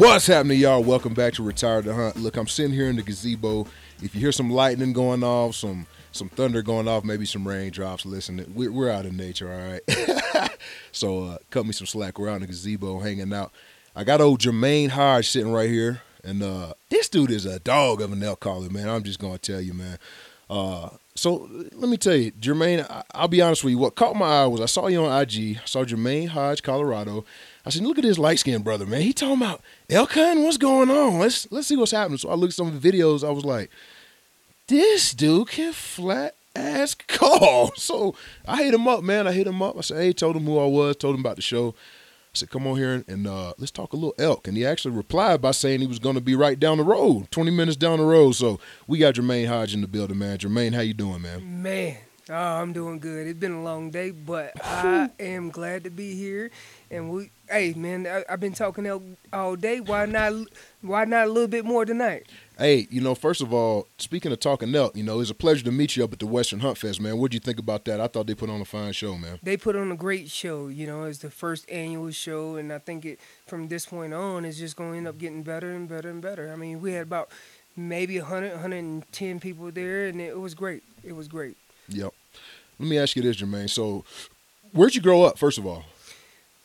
What's happening, y'all? Welcome back to Retire to Hunt. Look, I'm sitting here in the gazebo. If you hear some lightning going off, some some thunder going off, maybe some raindrops, listen, we're, we're out in nature, all right? so uh, cut me some slack. We're out in the gazebo hanging out. I got old Jermaine Hodge sitting right here. And uh, this dude is a dog of an elk caller, man. I'm just going to tell you, man. Uh, so let me tell you, Jermaine, I, will be honest with you. What caught my eye was I saw you on IG. I saw Jermaine Hodge, Colorado. I said, look at this light skinned brother, man. He talking about elk hunting. What's going on? Let's let's see what's happening. So I looked at some of the videos. I was like, this dude can flat ass call. So I hit him up, man. I hit him up. I said, hey, told him who I was, told him about the show. I said, come on here and uh, let's talk a little elk. And he actually replied by saying he was going to be right down the road, 20 minutes down the road. So we got Jermaine Hodge in the building, man. Jermaine, how you doing, man? Man, oh, I'm doing good. It's been a long day, but I am glad to be here. And we, hey, man, I, have been talking elk all day. Why not? Why not a little bit more tonight? Hey, you know, first of all, speaking of talking elk, you know, it's a pleasure to meet you up at the Western Hunt Fest, man. What'd you think about that? I thought they put on a fine show, man. They put on a great show. You know, it's the first annual show, and I think it from this point on is just going to end up getting better and better and better. I mean, we had about maybe 100, 110 people there, and it was great. It was great. Yep. Let me ask you this, Jermaine. So, where'd you grow up, first of all?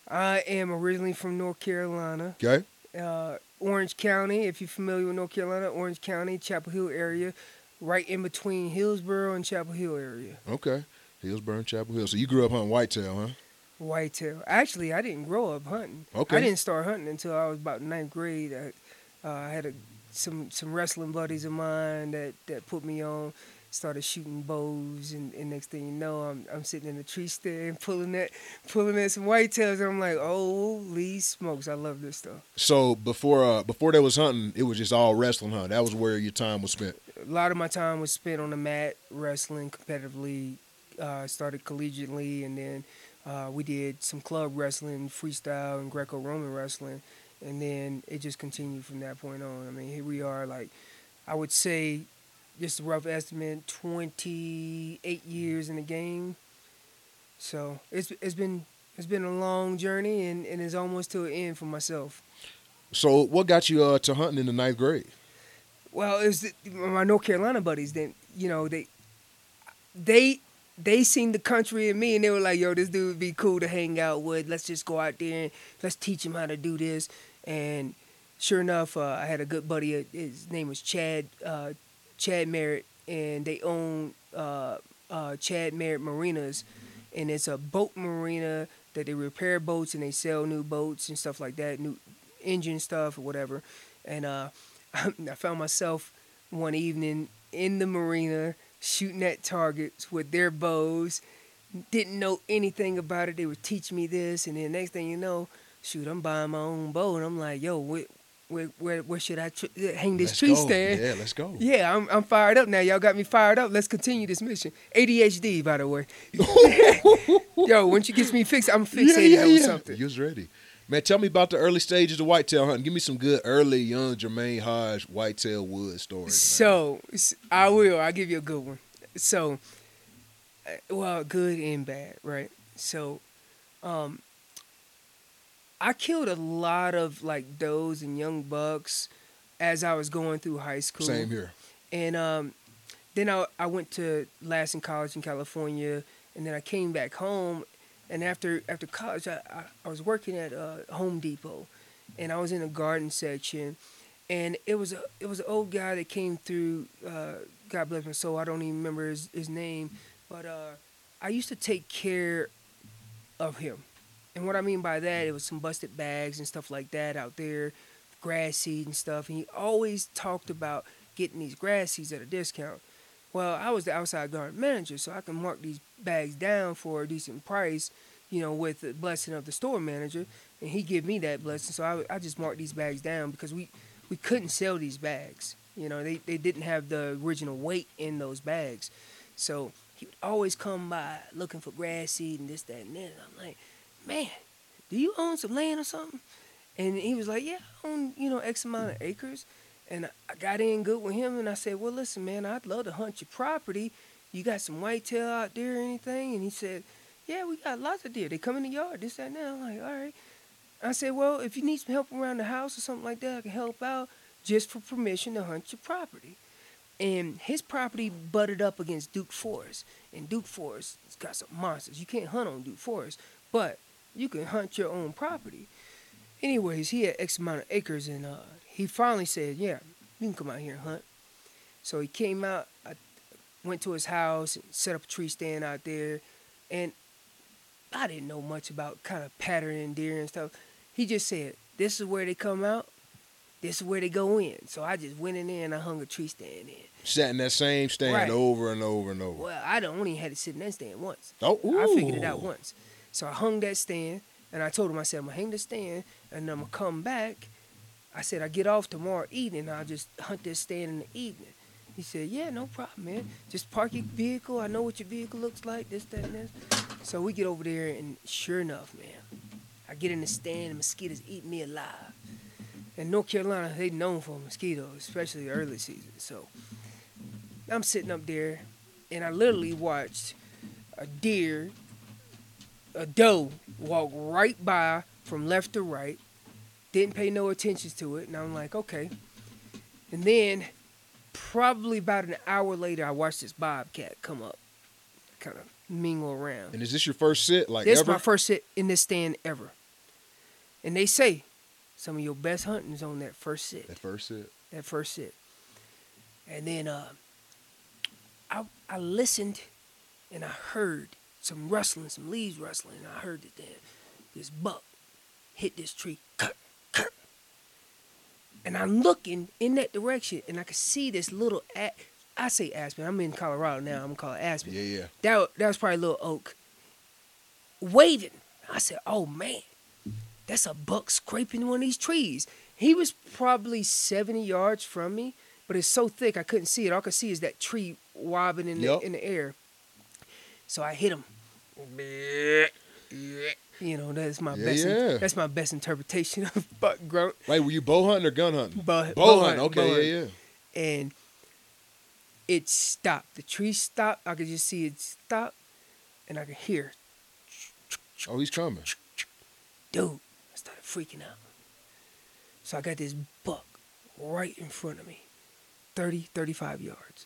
I am originally from North Carolina. Okay. Uh, Orange County, if you're familiar with North Carolina, Orange County, Chapel Hill area, right in between Hillsborough and Chapel Hill area. Okay. Hillsborough and Chapel Hill. So you grew up hunting whitetail, huh? Whitetail. Actually, I didn't grow up hunting. Okay. I didn't start hunting until I was about ninth grade. I, uh, I had a, some some wrestling buddies of mine that, that put me on started shooting bows, and, and next thing you know, I'm I'm sitting in the tree stand pulling that pulling at some whitetails, and I'm like, holy smokes, I love this stuff. So before uh before there was hunting, it was just all wrestling, huh? That was where your time was spent. A lot of my time was spent on the mat, wrestling competitively. Uh, started collegiately, and then uh, we did some club wrestling, freestyle, and Greco-Roman wrestling, and then it just continued from that point on. I mean, here we are, like I would say just a rough estimate, 28 years in the game. So it's it's been it's been a long journey and, and it's almost to an end for myself. So what got you uh, to hunting in the ninth grade? Well, it was my North Carolina buddies. Then you know they they they seen the country in me and they were like, "Yo, this dude would be cool to hang out with. Let's just go out there and let's teach him how to do this." And sure enough, uh, I had a good buddy. Uh, his name was Chad uh, Chad Merritt, and they own uh, uh, Chad Merritt Marinas, and it's a boat marina that they repair boats and they sell new boats and stuff like that, new engine stuff or whatever. And uh, I found myself one evening in the marina shooting at targets with their bows. Didn't know anything about it. They were teaching me this, and then next thing you know, shoot, I'm buying my own bow, and I'm like, yo, what, where where, where should I tr- hang this let's tree go. stand? Yeah, let's go. Yeah, I'm I'm fired up now. Y'all got me fired up. Let's continue this mission. ADHD, by the way. Yo, once you get me fixed, I'm fixated yeah, yeah, yeah. something. You was ready. Man, tell me about the early stages of whitetail hunting. Give me some good early young Jermaine Hodge whitetail wood stories. So I will. I'll give you a good one. So, uh, well, good and bad, right? So, um, I killed a lot of like does and young bucks as I was going through high school. Same here. And um, then I, I went to Lassen College in California, and then I came back home. And after after college, I, I, I was working at uh, Home Depot, and I was in the garden section, and it was a it was an old guy that came through. Uh, God bless my soul. I don't even remember his, his name, but uh, I used to take care of him and what I mean by that, it was some busted bags and stuff like that out there, grass seed and stuff. And he always talked about getting these grass seeds at a discount. Well, I was the outside garden manager, so I can mark these bags down for a decent price, you know, with the blessing of the store manager. And he give me that blessing, so I, I just marked these bags down because we, we couldn't sell these bags. You know, they, they didn't have the original weight in those bags. So he would always come by looking for grass seed and this, that, and that. And I'm like, man, do you own some land or something? And he was like, yeah, I own, you know, X amount of acres. And I got in good with him and I said, well, listen, man, I'd love to hunt your property. You got some whitetail out there or anything? And he said, yeah, we got lots of deer. They come in the yard, this, that, and that. I'm like, all right. I said, well, if you need some help around the house or something like that, I can help out just for permission to hunt your property. And his property butted up against Duke Forest. And Duke Forest has got some monsters. You can't hunt on Duke Forest, but you can hunt your own property. Anyways, he had X amount of acres, and uh, he finally said, yeah, you can come out here and hunt. So he came out, I went to his house and set up a tree stand out there. And I didn't know much about kind of patterning deer and stuff. He just said, this is where they come out, this is where they go in. So I just went in there and I hung a tree stand in. Sat in that same stand Right. over and over and over. Well, I only had to sit in that stand once. Oh, I figured it out once. So I hung that stand and I told him, I said, I'm gonna hang the stand and I'm gonna come back. I said, I get off tomorrow evening, I'll just hunt this stand in the evening. He said, Yeah, no problem, man. Just park your vehicle. I know what your vehicle looks like, this, that, and this. So we get over there and sure enough, man, I get in the stand and mosquitoes eating me alive. In North Carolina, they known for mosquitoes, especially early season. So I'm sitting up there and I literally watched a deer, a doe, walked right by from left to right. Didn't pay no attention to it, and I'm like, okay. And then, probably about an hour later, I watched this bobcat come up, kind of mingle around. And is this your first sit? Like This is ever? my first sit in this stand ever. And they say some of your best hunting is on that first sit that first sit. that first sit. And then uh, I I listened and I heard some rustling, some leaves rustling, I heard that then this buck hit this tree. Cut, cut. And I'm looking in that direction and I could see this little a- I say aspen. I'm in Colorado now. I'm called aspen. Yeah, yeah. That that was probably a little oak. Waving. I said, "Oh man, that's a buck scraping one of these trees." He was probably seventy yards from me, but it's so thick I couldn't see it. All I could see is that tree wobbling in Yup. the in the air. So I hit him. You know, that's my Yeah, best. yeah. That's my best interpretation of buck grunt. Wait, were you bow hunting or gun hunting? Bow- bow, hunting. Okay, bow yeah, hunting. yeah. and it stopped. The tree stopped. I could just see it stop, and I could hear, Oh, he's coming. dude. I started freaking out. So I got this buck right in front of me, 30, 35 yards.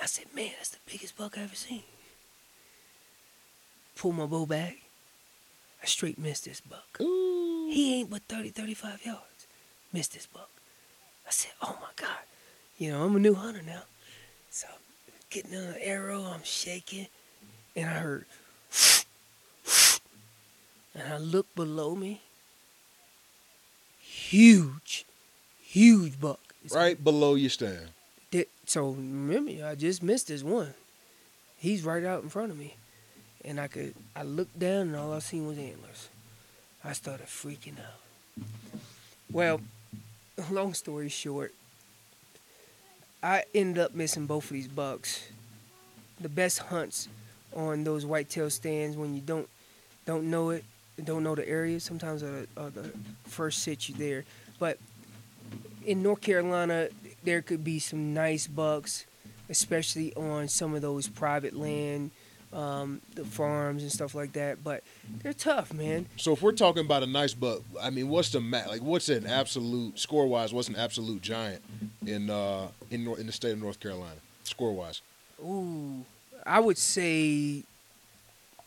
I said, man, that's the biggest buck I've ever seen. Pull my bow back. I straight missed this buck. Ooh. He ain't but 30, 35 yards. Missed this buck. I said, oh my God. You know, I'm a new hunter now. So getting on an arrow, I'm shaking. And I heard, and I looked below me. Huge, huge buck. It's Right below your stand. So remember, I just missed this one. He's right out in front of me, and I could. I looked down, and all I seen was antlers. I started freaking out. Well, long story short, I ended up missing both of these bucks. The best hunts on those whitetail stands when you don't don't know it, don't know the area. Sometimes are, are the first sit you there, but in North Carolina, there could be some nice bucks, especially on some of those private land, um, the farms and stuff like that. But they're tough, man. So if we're talking about a nice buck, I mean, what's the ma- like? What's an absolute score wise? What's an absolute giant in uh in in the state of North Carolina score wise? Ooh, I would say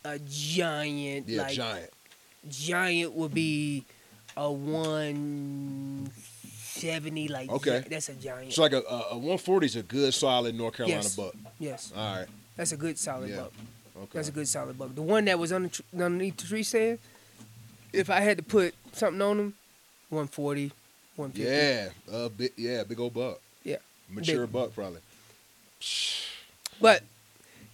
a giant. Yeah, like giant. giant would be a one seventy. Like Okay. that's a giant. So like a, a, a 140 is a good solid North Carolina Yes. buck. yes, All right. that's a good solid Yeah. buck. Okay. That's a good solid buck. The one that was under, underneath the tree stand, if I had to put something on him, 140, 150. Yeah, uh, big, yeah, big old buck. Yeah. Mature Big. buck probably. But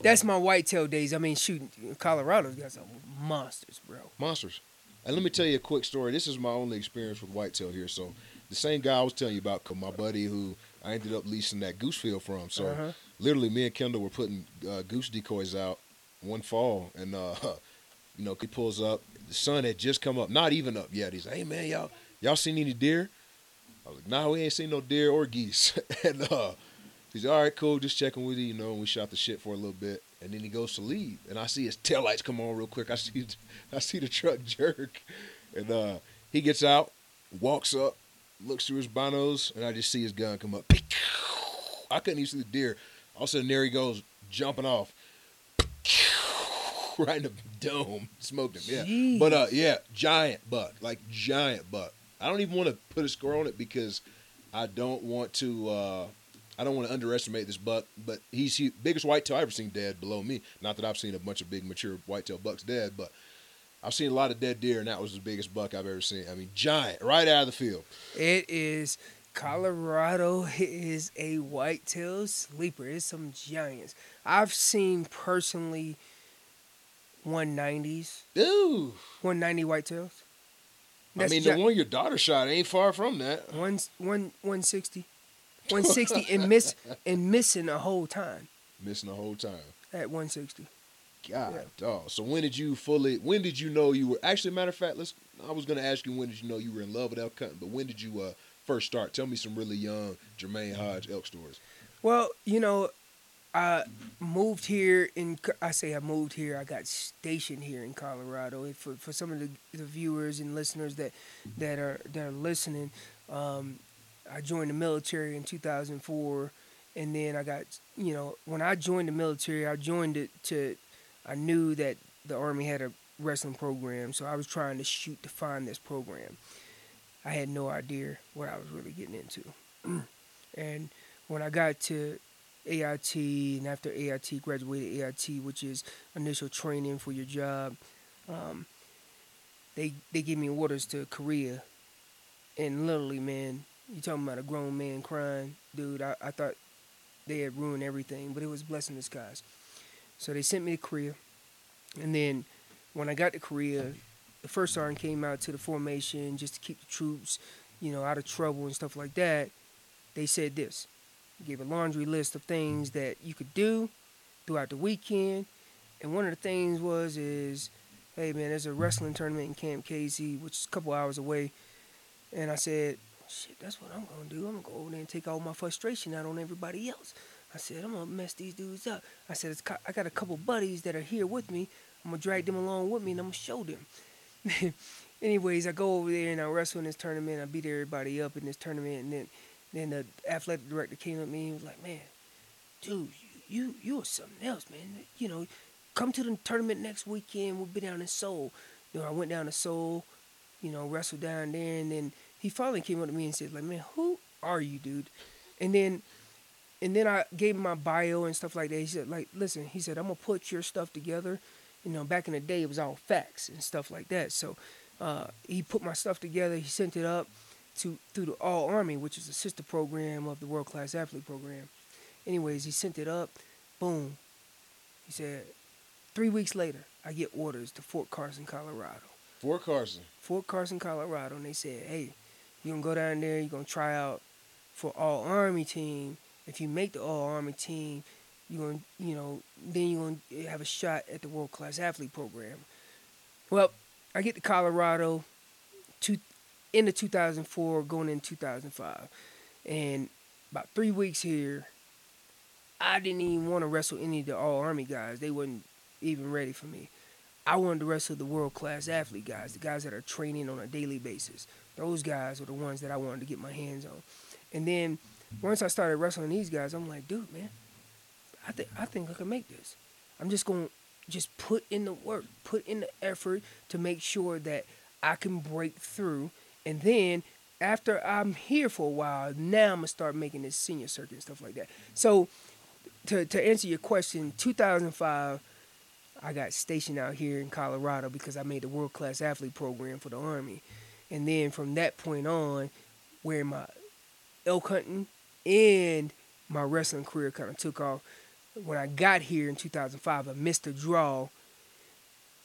that's my whitetail days. I mean, shooting Colorado's got some monsters, bro. Monsters. And let me tell you a quick story. This is my only experience with whitetail here. So the same guy I was telling you about, my buddy who I ended up leasing that goose field from. So Uh-huh. literally, me and Kendall were putting uh, goose decoys out one fall, and uh, you know, he pulls up. The sun had just come up, not even up yet. He's like, "Hey man, y'all, y'all seen any deer?" I was like, "Nah, we ain't seen no deer or geese." and uh, he's all right, cool, just checking with you, you know. And we shot the shit for a little bit, and then he goes to leave, and I see his taillights come on real quick. I see, I see the truck jerk, and uh, He gets out, walks up, looks through his binos, and I just see his gun come up. I couldn't even see the deer. All of a sudden, there he goes, jumping off. Right in the dome, smoked him. Yeah, Jeez. but uh, yeah, giant buck, like giant buck. I don't even want to put a score on it because I don't want to. Uh, I don't want to underestimate this buck, but he's the biggest whitetail I've ever seen dead below me. Not that I've seen a bunch of big mature whitetail bucks dead, but I've seen a lot of dead deer, and that was the biggest buck I've ever seen. I mean, giant, right out of the field. It is Colorado is a whitetail sleeper. It's some giants. I've seen personally 190s, Ooh, 190 whitetails. I mean, the one your daughter shot ain't far from that. one, one, 160. 160 and miss and missing the whole time Missing the whole time. at 160. God, Yeah. dog. So when did you fully? When did you know you were? Actually, matter of fact, let's. I was gonna ask you when did you know you were in love with elk hunting, but when did you uh, first start? Tell me some really young Jermaine Hodge elk stories. Well, you know, I moved here in. I say I moved here. I got stationed here in Colorado. For for some of the, the viewers and listeners that that are that are listening, um, I joined the military in 2004, and then I got you know when I joined the military, I joined it to. I knew that the army had a wrestling program, so I was trying to shoot to find this program. I had no idea what I was really getting into, and when I got to AIT and after AIT graduated AIT, which is initial training for your job, um, they they gave me orders to Korea, and literally, man, you talking about a grown man crying, dude. I, I thought they had ruined everything, but it was blessing in disguise. So they sent me to Korea, and then when I got to Korea, the first sergeant came out to the formation just to keep the troops, you know, out of trouble and stuff like that. They said this gave a laundry list of things that you could do throughout the weekend. And one of the things was is, hey man, there's a wrestling tournament in Camp Casey, which is a couple hours away. And I said, shit, that's what I'm gonna do. I'm gonna go over there and take all my frustration out on everybody else. I said, I'm gonna mess these dudes up. I said, it's, co- I got a couple buddies that are here with me. I'm gonna drag them along with me and I'm gonna show them. Anyways, I go over there and I wrestle in this tournament. I beat everybody up in this tournament, and then then the athletic director came up to me and was like, "Man, dude, you you are something else, man. You know, come to the tournament next weekend. We'll be down in Seoul. You know, I went down to Seoul, you know, wrestled down there, and then he finally came up to me and said, like, man, who are you, dude? And then and then I gave him my bio and stuff like that. He said, like, listen, he said, I'm gonna put your stuff together. You know, back in the day, it was all fax and stuff like that. So uh, he put my stuff together. He sent it up to through the All Army, which is a sister program of the World Class Athlete Program. Anyways, he sent it up. Boom. He said, three weeks later, I get orders to Fort Carson, Colorado. Fort Carson. Fort Carson, Colorado, and they said, "Hey, you gonna go down there? You're gonna try out for All Army team? If you make the All Army team, you gonna, you know, then you gonna have a shot at the World Class Athlete Program." Well, I get to Colorado, two, into 2004, going in 2005, and about three weeks here, I didn't even want to wrestle any of the All Army guys. They wasn't even ready for me. I wanted to wrestle the world class athlete guys, the guys that are training on a daily basis. Those guys were the ones that I wanted to get my hands on. And then once I started wrestling these guys, I'm like, dude, man, I think I think I can make this. I'm just going to just put in the work, put in the effort to make sure that I can break through. And then after I'm here for a while, now I'm gonna start making this senior circuit and stuff like that. So to to answer your question, 2005. I got stationed out here in Colorado because I made the world class athlete program for the Army. And then from that point on, where my elk hunting and my wrestling career kind of took off, when I got here in 2005, I missed a draw.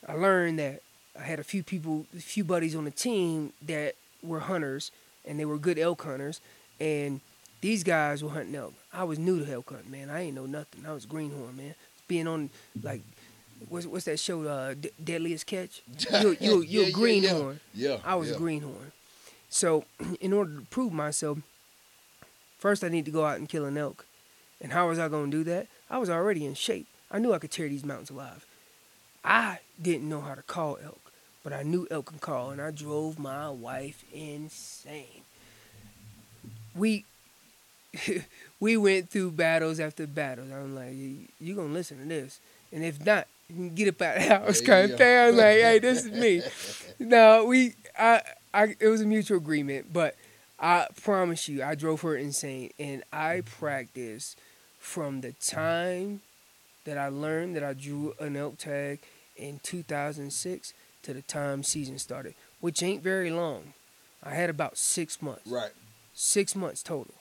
I learned that I had a few people, a few buddies on the team that were hunters and they were good elk hunters. And these guys were hunting elk. I was new to elk hunting, man. I ain't know nothing. I was greenhorn, man. Being on like what's what's that show? Uh, D- Deadliest Catch. You you you Yeah, a yeah, greenhorn. Yeah. I was yeah. a greenhorn. So in order to prove myself, first I need to go out and kill an elk. And how was I going to do that? I was already in shape. I knew I could tear these mountains alive. I didn't know how to call elk, but I knew elk can call, and I drove my wife insane. We we went through battles after battles. I'm like, you gonna listen to this, and if not, you can get up out of the house, kind of thing. I'm like, hey, this is me. no, we, I, I, it was a mutual agreement, but I promise you, I drove her insane, and I practiced from the time that I learned that I drew an elk tag in 2006 to the time season started, which ain't very long. I had about six months Right. six months total.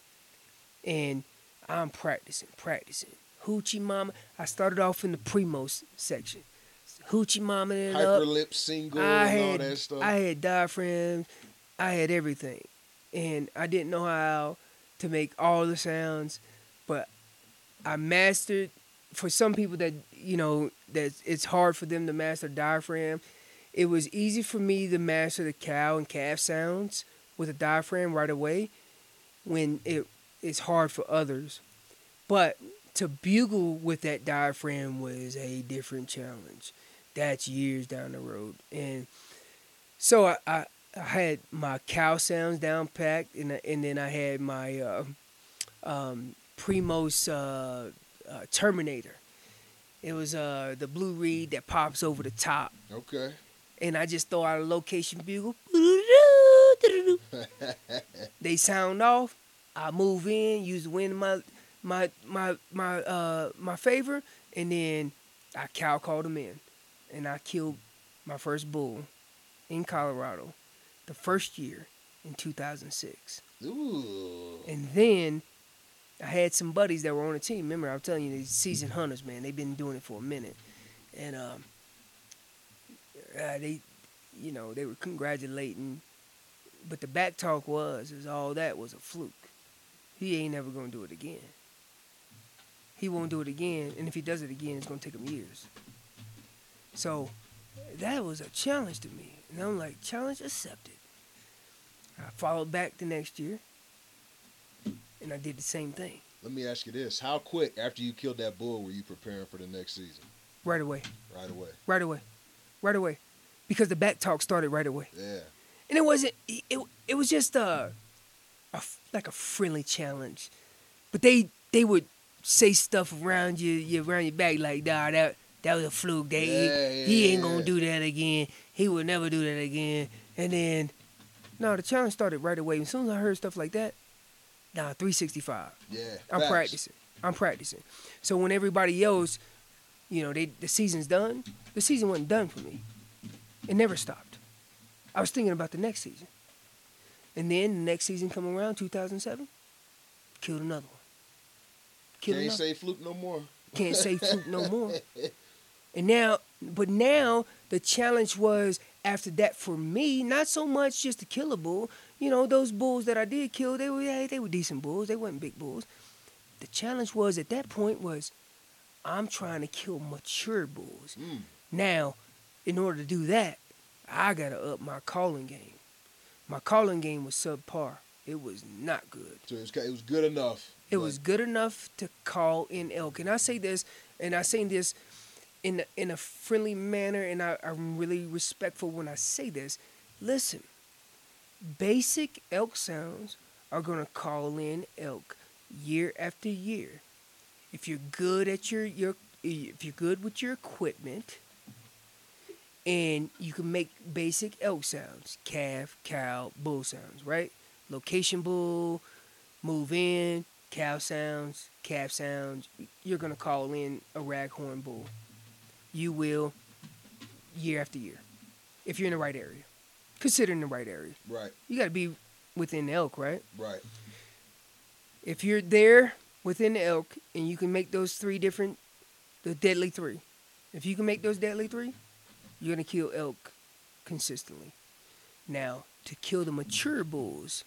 And I'm practicing, practicing. Hoochie mama. I started off in the primo section. Hoochie mama it up. Hyperlip single I and all that stuff. I had diaphragms. I had everything. And I didn't know how to make all the sounds, but I mastered for some people that, you know, that it's hard for them to master diaphragm. It was easy for me to master the cow and calf sounds with a diaphragm right away when it's hard for others. But to bugle with that diaphragm was a different challenge. That's years down the road. And so I, I, I had my cow sounds down packed, and, and then I had my uh, um, Primos uh, uh, Terminator. It was uh, the blue reed that pops over the top. okay. And I just throw out a location bugle. they sound off. I move in, use the wind in my my my my uh my favor, and then I cow called them in, and I killed my first bull in Colorado, the first year in 2006. Ooh. And then I had some buddies that were on the team. Remember, I'm telling you, these seasoned hunters, man, they've been doing it for a minute, and um, uh, they, you know, they were congratulating, but the back talk was, is all that was a fluke. He ain't never gonna do it again. He won't do it again, and if he does it again, it's gonna take him years. So that was a challenge to me, and I'm like, challenge accepted. I followed back the next year, and I did the same thing Let me ask you this: How quick after you killed that bull were you preparing for the next season? right away, Right away. right away, right away, because the back talk started right away, Yeah. and it wasn't. It it was just a, a like a friendly challenge, but they they would say stuff around you, you around your back like, nah, that that was a fluke. They Yeah, yeah, he ain't gonna do that again. He will never do that again. And then, no, the challenge started right away. As soon as I heard stuff like that, nah, 365. Yeah. I'm facts. practicing. I'm practicing. So when everybody yells, you know, they the season's done. The season wasn't done for me. It never stopped. I was thinking about the next season. And then the next season come around, 2007, killed another one. Killed Can't another. say fluke no more. Can't say fluke no more. And now, but now the challenge was after that for me, not so much just to kill a bull. You know, those bulls that I did kill, they were they were decent bulls. They weren't big bulls. The challenge was at that point was I'm trying to kill mature bulls. Mm. Now, in order to do that, I gotta up my calling game. My calling game was subpar. It was not good. So it was, it was good enough. It but- was good enough to call in elk. And I say this, and I say this in a, in a friendly manner, and I, I'm really respectful when I say this. Listen, basic elk sounds are gonna call in elk year after year. If you're good at your your if you're good with your equipment, and you can make basic elk sounds, calf, cow, bull sounds, right? Location bull, move in, cow sounds, calf sounds. You're gonna call in a raghorn bull. You will, year after year, if you're in the right area. Consider in the right area. Right. You gotta be within the elk, right? Right. If you're there within the elk and you can make those three different, the deadly three. If you can make those deadly three, you're gonna kill elk consistently. Now, to kill the mature bulls,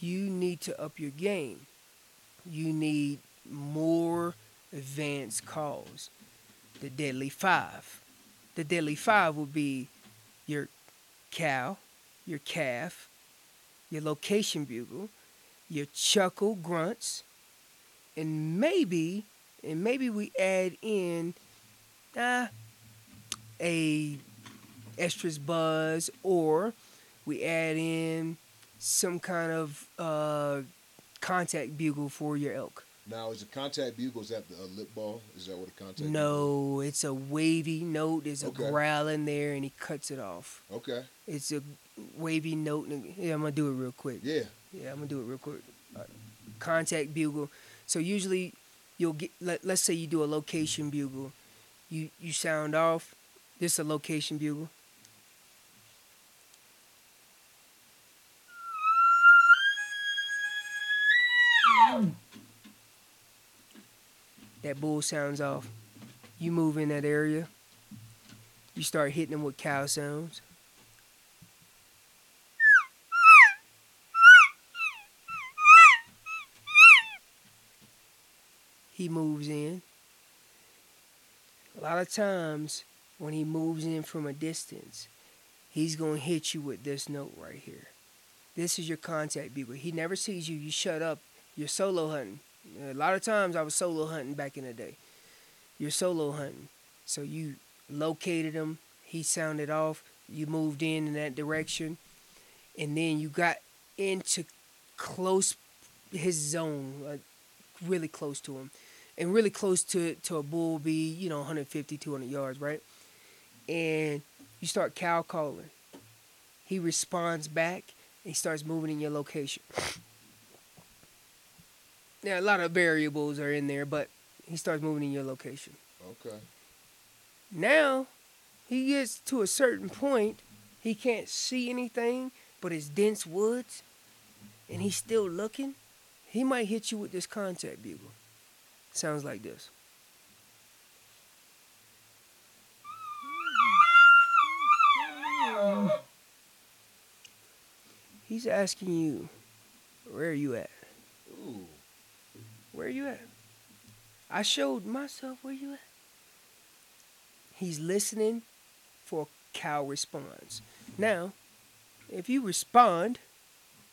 you need to up your game. You need more advanced calls. The deadly five. The deadly five will be your cow, your calf, your location bugle, your chuckle grunts, and maybe, and maybe we add in uh, a estrus buzz, or we add in some kind of uh, contact bugle for your elk. Now, is a contact bugle is that the a lip ball? Is that what a contact? No, it's a wavy note. There's a growl in there, and he cuts it off. Okay. It's a wavy note. and- Yeah, I'm gonna do it real quick. Yeah. Yeah, I'm gonna do it real quick. Uh, contact bugle. So usually, you'll get. Let, let's say you do a location bugle. You you sound off. This is a location bugle. That bull sounds off. You move in that area. You start hitting them with cow sounds. he moves in. A lot of times, when he moves in from a distance, he's going to hit you with this note right here. This is your contact bugle. He never sees you. You shut up. You're solo hunting. A lot of times, I was solo hunting back in the day. You're solo hunting. So you located him. He sounded off. You moved in in that direction. And then you got into close his zone, like really close to him and really close to to a bull be you know 150 200 yards right and you start cow calling. He responds back and he starts moving in your location. Now a lot of variables are in there but he starts moving in your location. Okay. now he gets to a certain point he can't see anything but it's dense woods and he's still looking. He might hit you with this contact bugle. Sounds like this he's asking you where are you at Ooh. where are you at i showed myself where you at he's listening for a cow response now if you respond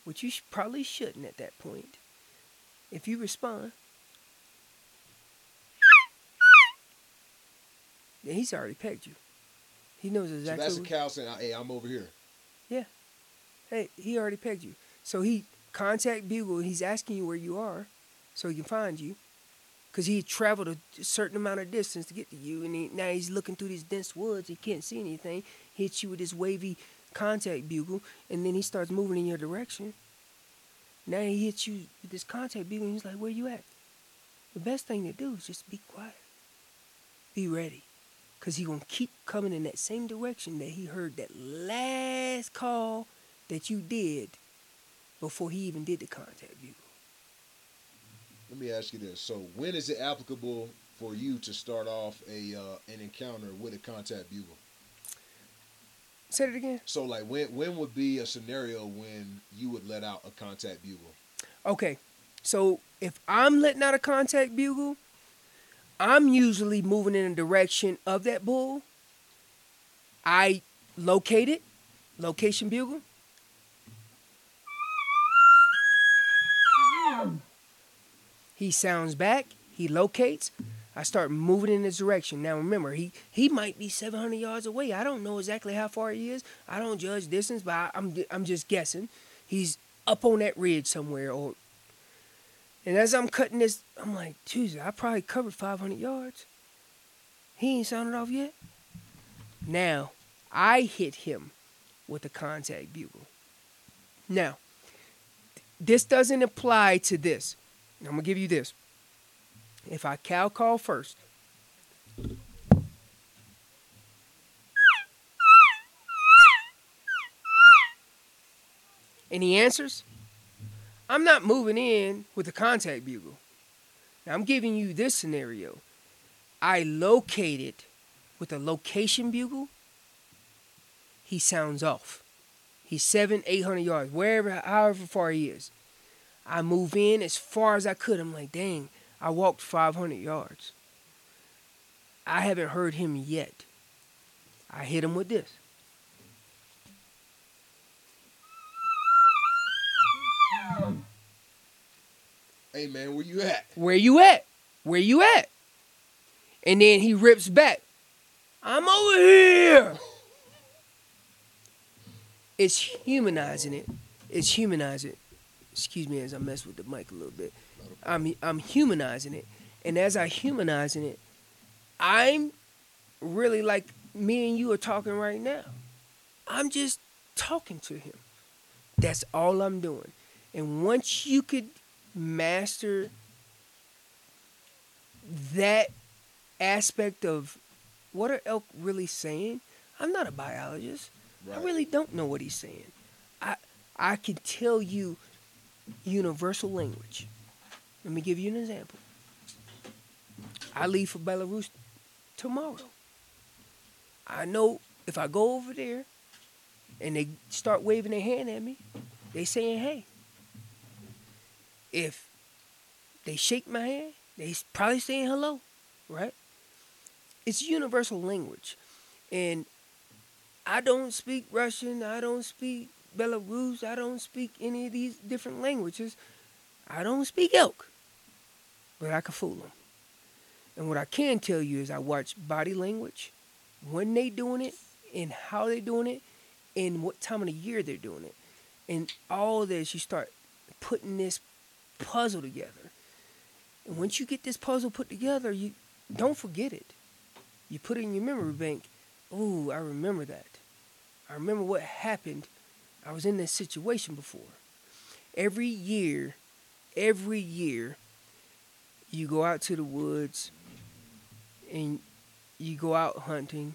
which you probably shouldn't at that point if you respond then he's already pegged you he knows exactly. So that's a cow saying, "Hey, I'm over here." Hey, he already pegged you. So he contact Bugle. He's asking you where you are, so he can find you, because he traveled a certain amount of distance to get to you, and he, now he's looking through these dense woods. He can't see anything. Hits you with his wavy contact bugle, and then he starts moving in your direction. Now he hits you with this contact bugle, and he's like, "Where you at?" The best thing to do is just be quiet. Be ready. Cause he gonna keep coming in that same direction that he heard that last call that you did before he even did the contact bugle. Let me ask you this: So, when is it applicable for you to start off a uh, an encounter with a contact bugle? Say it again. So, like, when when would be a scenario when you would let out a contact bugle? Okay, so if I'm letting out a contact bugle, I'm usually moving in the direction of that bull. I locate it, location bugle. He sounds back. He locates. I start moving in his direction. Now remember, he he might be 700 yards away. I don't know exactly how far he is. I don't judge distance, but I, I'm I'm just guessing. He's up on that ridge somewhere, or and as I'm cutting this, I'm like, Jesus, I probably covered 500 yards. He ain't sounded off yet. Now, I hit him with a contact bugle. Now, this doesn't apply to this. I'm gonna give you this. If I cow call first, and he answers, I'm not moving in with a contact bugle. Now I'm giving you this scenario. I locate it with a location bugle. He sounds off. He's seven, eight hundred yards, wherever, however far he is. I move in as far as I could. I'm like, dang, I walked 500 yards. I haven't heard him yet. I hit him with this. Hey, man, where you at? Where you at? Where you at? And then he rips back. I'm over here. it's humanizing it. It's humanizing. Excuse me as I mess with the mic a little bit. I'm I'm humanizing it, and as I humanizing it, I'm really like me and you are talking right now. I'm just talking to him. That's all I'm doing. And once you could master that aspect of what are elk really saying, I'm not a biologist. I really don't know what he's saying. I I can tell you universal language. Let me give you an example. I leave for Belarus tomorrow. I know if I go over there and they start waving their hand at me, they saying hey. If they shake my hand, they probably saying hello, right? It's universal language. And I don't speak Russian, I don't speak Belarus, I don't speak any of these different languages. I don't speak elk, but I can fool them. And what I can tell you is I watch body language, when they doing it, and how they doing it, and what time of the year they're doing it. And all this, you start putting this puzzle together. And once you get this puzzle put together, you don't forget it. You put it in your memory bank. Ooh, I remember that. I remember what happened. I was in this situation before. Every year, every year, you go out to the woods and you go out hunting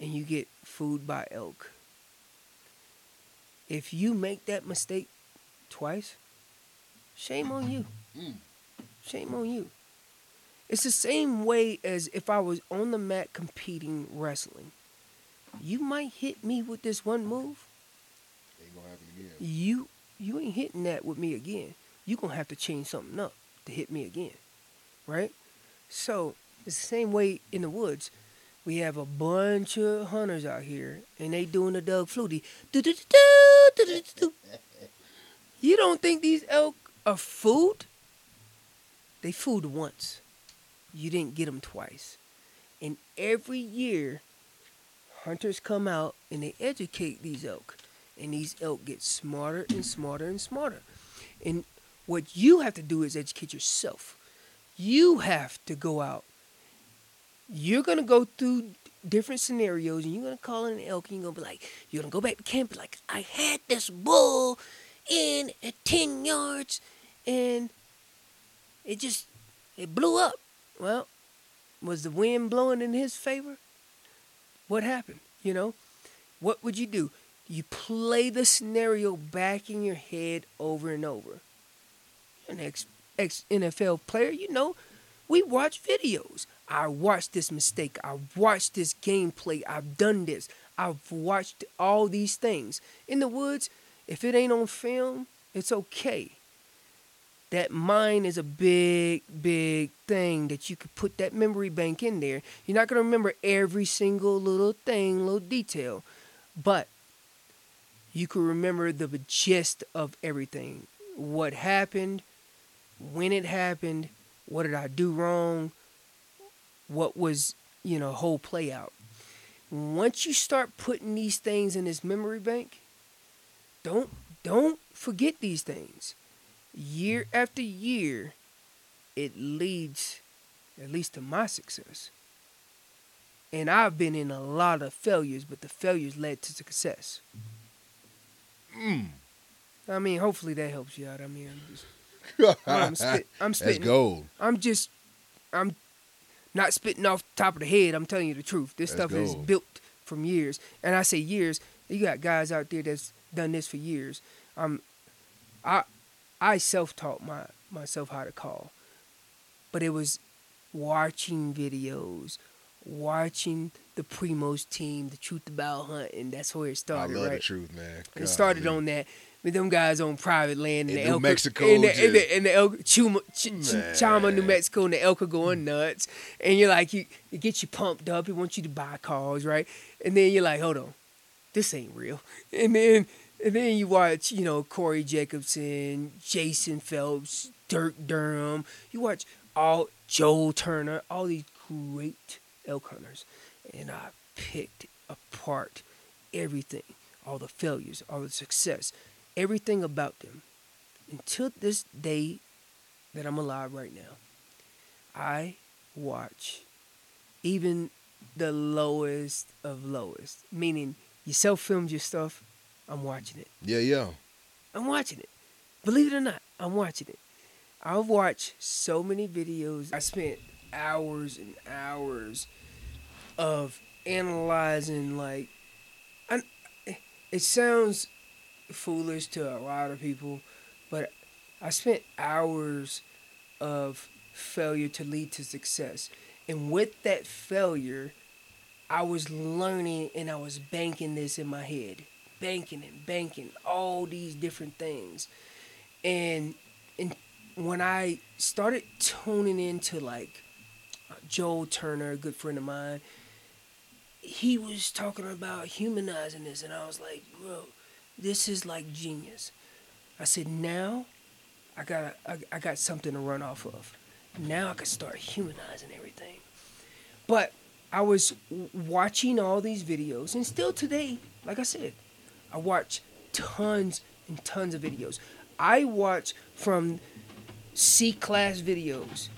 and you get food by elk. If you make that mistake twice, shame on you. Mm. Shame on you. It's the same way as if I was on the mat competing wrestling. You might hit me with this one move. Ain't gonna happen again. You you ain't hitting that with me again. You gonna have to change something up to hit me again, right? So it's the same way in the woods. We have a bunch of hunters out here, and they doing the Doug Flutie. You don't think these elk are food? They food once. You didn't get them twice. And every year, hunters come out and they educate these elk. And these elk get smarter and smarter and smarter. And what you have to do is educate yourself. You have to go out. You're going to go through different scenarios and you're going to call in an elk and you're going to be like, you're going to go back to camp like, I had this bull in at 10 yards and it just, it blew up. Well, was the wind blowing in his favor? What happened? You know, what would you do? You play the scenario back in your head over and over. An ex, ex NFL player, you know, we watch videos. I watched this mistake. I watched this gameplay. I've done this. I've watched all these things. In the woods, if it ain't on film, it's okay. That mind is a big, big thing that you could put that memory bank in there. You're not going to remember every single little thing, little detail, but you can remember the gist of everything. What happened, when it happened, what did I do wrong, what was, you know, whole play out. Once you start putting these things in this memory bank, don't don't forget these things. Year after year, it leads at least to my success. And I've been in a lot of failures, but the failures led to success. Mm. I mean, hopefully that helps you out. I mean, I'm just, I'm, spit, I'm That's spitting. gold. I'm just, I'm not spitting off the top of the head. I'm telling you the truth. This That's stuff is built from years, and I say years. You got guys out there that's done this for years. Um, I, I self-taught my myself how to call, but it was watching videos, watching the Primos team, the Truth About Hunting. That's where it started. I love right? the truth, man. It started Golly. on that with them guys on private land in, In the New Elka, Mexico, in the, in the, in the Elka, Chuma, Ch- Ch- Chama, New Mexico, and the Elka going nuts, and you're like, you, it gets you pumped up. It wants you to buy cars, right? And then you're like, hold on, this ain't real. And then and then you watch, you know, Corey Jacobsen, Jason Phelps, Dirk Durham. You watch all Joe Turner, all these great elk hunters, and I picked apart everything. all the failures, all the success, everything about them. Until this day that I'm alive right now, I watch even the lowest of lowest. Meaning, you self filmed your stuff, I'm watching it. Yeah, yeah. I'm watching it. Believe it or not, I'm watching it. I've watched so many videos. I spent hours and hours of analyzing like I, it sounds foolish to a lot of people, but I spent hours of failure to lead to success. And with that failure, I was learning and I was banking this in my head. Banking and banking all these different things. And and when I started tuning into like Joel Turner, a good friend of mine, he was talking about humanizing this, and I was like, bro, this is like genius. I said, now I got I, I got something to run off of. Now I can start humanizing everything. But I was watching all these videos, and still today, like I said, I watch tons and tons of videos. I watch from C class videos.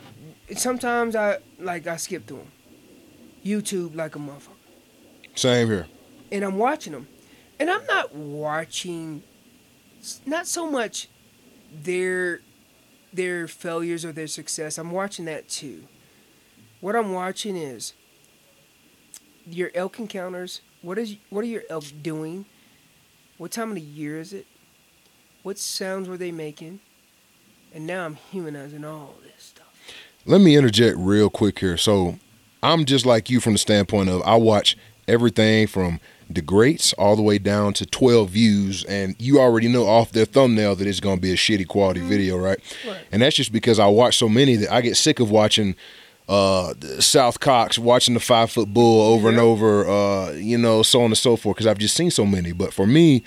Sometimes I like I skip through them. YouTube like a motherfucker. Same here. And I'm watching them, and I'm not watching, not so much their their failures or their success. I'm watching that too. What I'm watching is your elk encounters. What is what are your elk doing? What time of the year is it? What sounds were they making? And now I'm humanizing all this stuff. Let me interject real quick here. So I'm just like you from the standpoint of I watch everything from the greats all the way down to 12 views and you already know off their thumbnail that it's going to be a shitty quality mm-hmm. video right? right and that's just because i watch so many that i get sick of watching uh, South Cox, watching the five foot bull over and over, uh, you know, so on and so forth, because I've just seen so many. But for me,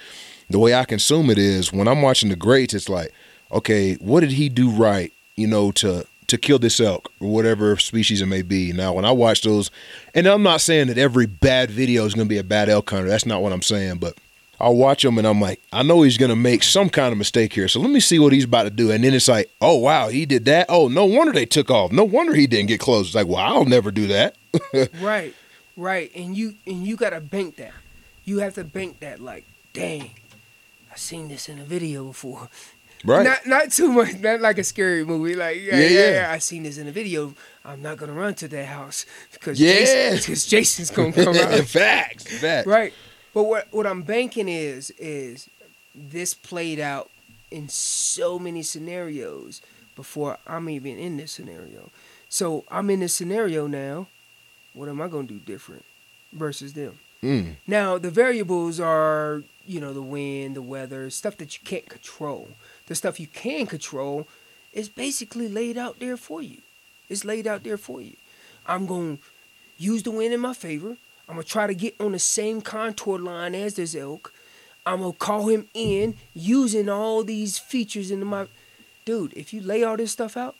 the way I consume it is when I'm watching the greats, it's like, okay, what did he do right, you know, to to kill this elk or whatever species it may be. Now, when I watch those, and I'm not saying that every bad video is going to be a bad elk hunter. That's not what I'm saying, but I'll watch him and I'm like, I know he's gonna make some kind of mistake here. So let me see what he's about to do. And then it's like, oh wow, he did that. Oh, no wonder they took off. No wonder he didn't get close. It's like, well, I'll never do that. right, right. And you and you gotta bank that. You have to bank that. Like, dang, I've seen this in a video before. Right. Not not too much. Not like a scary movie. Like yeah, yeah, yeah. yeah. I seen this in a video. I'm not gonna run to that house because yeah, because Jason's gonna come out. facts, facts. Right. But what what I'm banking is is this played out in so many scenarios before I'm even in this scenario. So I'm in this scenario now. What am I gonna do different versus them? Mm. Now the variables are, you know, the wind, the weather, stuff that you can't control. The stuff you can control is basically laid out there for you. It's laid out there for you. I'm gonna use the wind in my favor. I'm gonna try to get on the same contour line as this elk. I'm gonna call him in using all these features in my dude. If you lay all this stuff out,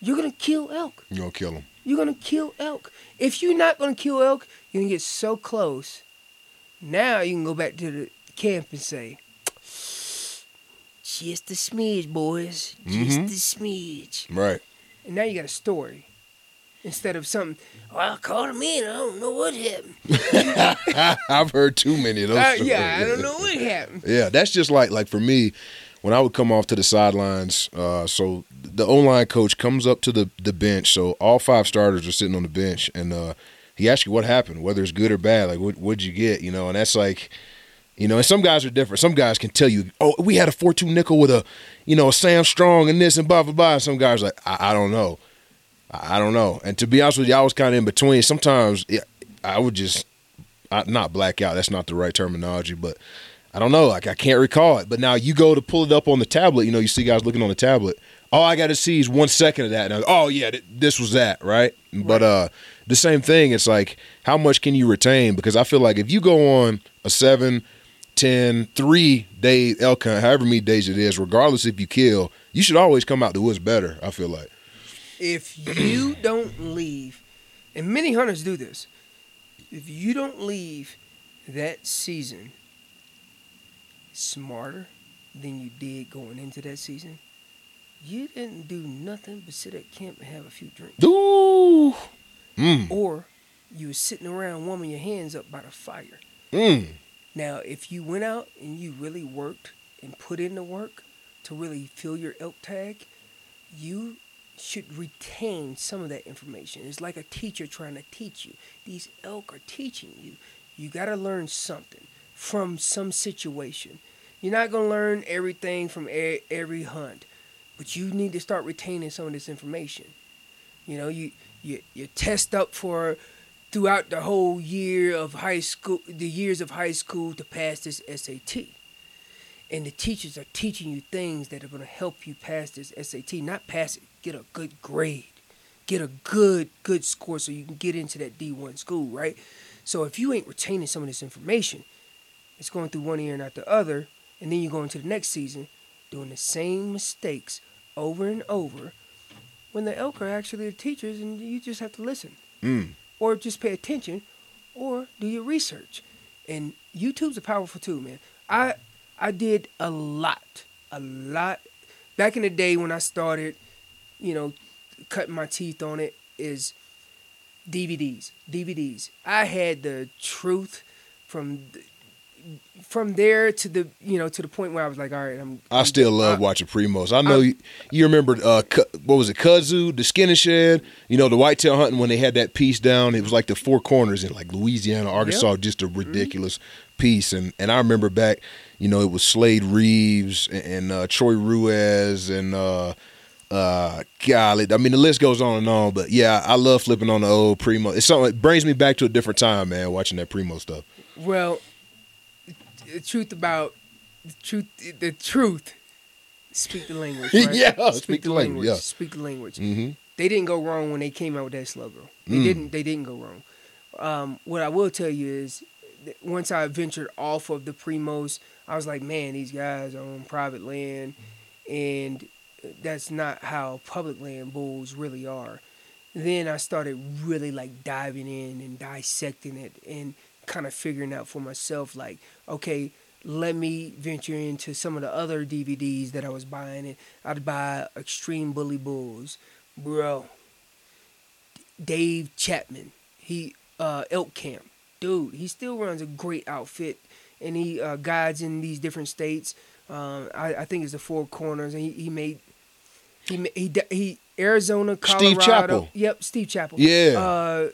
you're gonna kill elk. You're gonna kill him. You're gonna kill elk. If you're not gonna kill elk, you're gonna get so close. Now you can go back to the camp and say, "Just a smidge, boys. Just mm-hmm. a smidge." Right. And now you got a story instead of something. Well, I called him in. I don't know what happened. I've heard too many of those. Uh, yeah, I don't know what happened. Yeah, that's just like like for me, when I would come off to the sidelines. Uh, so the O line coach comes up to the the bench. So all five starters are sitting on the bench, and uh, he asks you what happened, whether it's good or bad. Like what what'd you get, you know? And that's like. You know, and some guys are different. Some guys can tell you, oh, we had a four-two nickel with a, you know, a Sam Strong and this and blah blah blah. And some guys are like, I, I don't know. I don't know. And to be honest with you, I was kind of in between. Sometimes I would just I, not black out. That's not the right terminology, but I don't know. Like I can't recall it. But now you go to pull it up on the tablet. You know, you see guys looking on the tablet. All I got to see is one second of that. And oh yeah, th- this was that, right? right? But uh, the same thing. It's like how much can you retain? Because I feel like if you go on a seven, ten, three days elk hunt, however many days it is, regardless if you kill, you should always come out the woods better. I feel like if you don't leave, and many hunters do this, if you don't leave that season smarter than you did going into that season, you didn't do nothing but sit at camp and have a few drinks. Ooh. Mm. Or you were sitting around warming your hands up by the fire. Mm. Now, if you went out and you really worked and put in the work to really fill your elk tag, you should retain some of that information. It's like a teacher trying to teach you. These elk are teaching you. You got to learn something from some situation. You're not going to learn everything from every hunt, but you need to start retaining some of this information. You know, you you you test up for throughout the whole year of high school, the years of high school to pass this SAT. And the teachers are teaching you things that are going to help you pass this SAT, not pass it, get a good grade, get a good good score so you can get into that D1 school, right? So if you ain't retaining some of this information, it's going through one ear and out the other, and then you go into the next season doing the same mistakes over and over when the elk are actually the teachers and you just have to listen Mm. Or just pay attention or do your research. And YouTube's a powerful tool, man. I I did a lot, a lot back in the day when I started, you know, cutting my teeth on it is DVDs. DVDs. I had the truth from from there to the you know to the point where I was like, all right, I'm. I I'm- still love I- watching Primos. I know you, you remember uh, what was it, Kudzu, the Skin and Shed, you know, the whitetail hunting when they had that piece down. It was like the four corners in like Louisiana, Arkansas, just a ridiculous piece. And and I remember back, you know, it was Slade Reeves and, and uh, Troy Ruiz and uh, uh, golly, I mean the list goes on and on. But yeah, I love flipping on the old Primo. It's something. It brings me back to a different time, man. Watching that Primo stuff. Well, the truth about the truth, the truth. Speak the language. Right? Yeah, speak the language, yeah. Speak the language. Mm-hmm. They didn't go wrong when they came out with that slogan. They Mm. didn't. They didn't go wrong. Um, what I will tell you is, once I ventured off of the primos, I was like, man, these guys are on private land, and that's not how public land bulls really are. Then I started really like diving in and dissecting it and kind of figuring out for myself, like, okay, let me venture into some of the other DVDs that I was buying. And I'd buy Extreme Bully Bulls, bro. Dave Chapman, he uh, Elk Camp, dude. He still runs a great outfit, and he uh, guides in these different states. Um, I, I think it's the Four Corners, and he, he made he he he Arizona, Colorado. Steve Chappell. Yep, Steve Chappell. Yeah. Uh,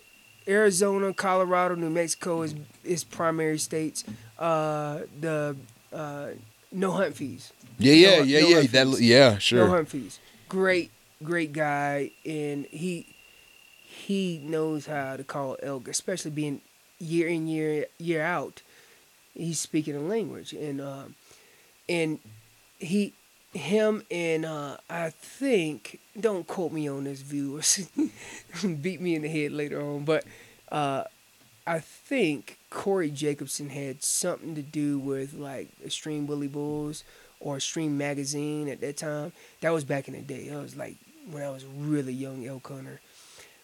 Arizona, Colorado, New Mexico is is primary states. Uh, the uh, no hunt fees. Yeah, yeah, No- yeah, no yeah. That, yeah, sure. No hunt fees. Great, great guy, and he he knows how to call elk, especially being year in year year out. He's speaking a language, and um, and he him and uh, I think don't quote me on this, viewers. Beat me in the head later on, but uh, I think Corey Jacobsen had something to do with like Extreme Bully Bulls or Extreme Magazine at that time. That was back in the day. That was like when I was really young elk hunter.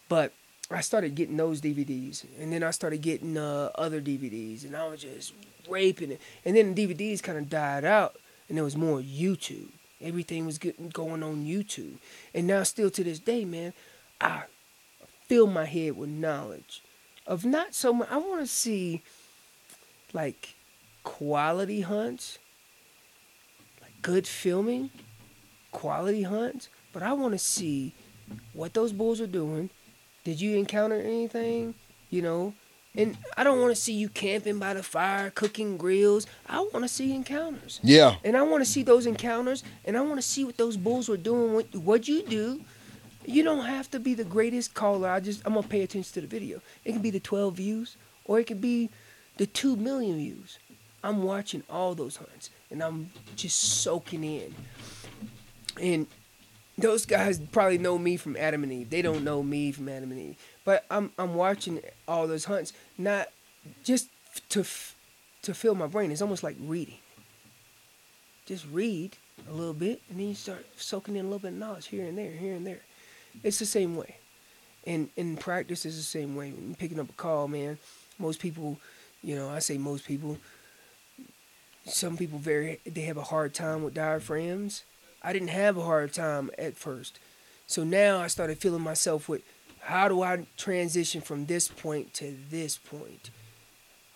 But I started getting those DVDs, and then I started getting uh, other DVDs, and I was just raping it. And then the DVDs kind of died out, and there was more YouTube. Everything was getting going on YouTube, and now still to this day, man, I fill my head with knowledge of not so much. I want to see like quality hunts, like good filming, quality hunts, but I want to see what those bulls are doing. Did you encounter anything? You know, and I don't want to see you camping by the fire, cooking grills. I want to see encounters. Yeah. And I want to see those encounters, and I want to see what those bulls were doing. What what you do. You don't have to be the greatest caller. I just I'm gonna pay attention to the video. It can be the 12 views, or it could be the two million views. I'm watching all those hunts, and I'm just soaking in. And those guys probably know me from Adam and Eve. They don't know me from Adam and Eve. But I'm I'm watching all those hunts, not just to to fill my brain. It's almost like reading. Just read a little bit, and then you start soaking in a little bit of knowledge here and there, here and there. It's the same way, and in practice, it's the same way. When you're picking up a call, man, most people, you know, I say most people, some people very they have a hard time with diaphragms. I didn't have a hard time at first. So now I started feeling myself with how do I transition from this point to this point?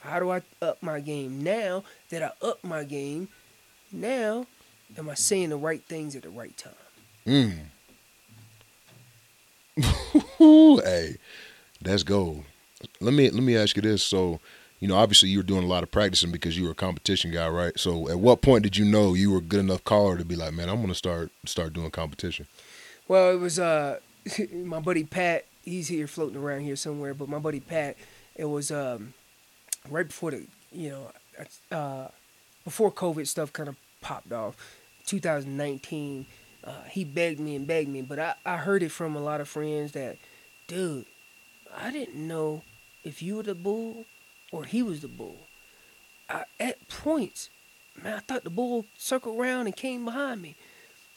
How do I up my game? Now that I up my game, now am I saying the right things at the right time? Mm. hey, that's gold. Let me let me ask you this. So, you know, obviously you were doing a lot of practicing because you were a competition guy, right? So, at what point did you know you were a good enough caller to be like, man, I'm gonna start start doing competition? Well, it was uh my buddy Pat. He's here floating around here somewhere, but my buddy Pat. It was um right before the you know uh before COVID stuff kind of popped off, 2019. Uh, he begged me and begged me, but I, I heard it from a lot of friends that, dude, I didn't know if you were the bull or he was the bull. I, at points, man, I thought the bull circled around and came behind me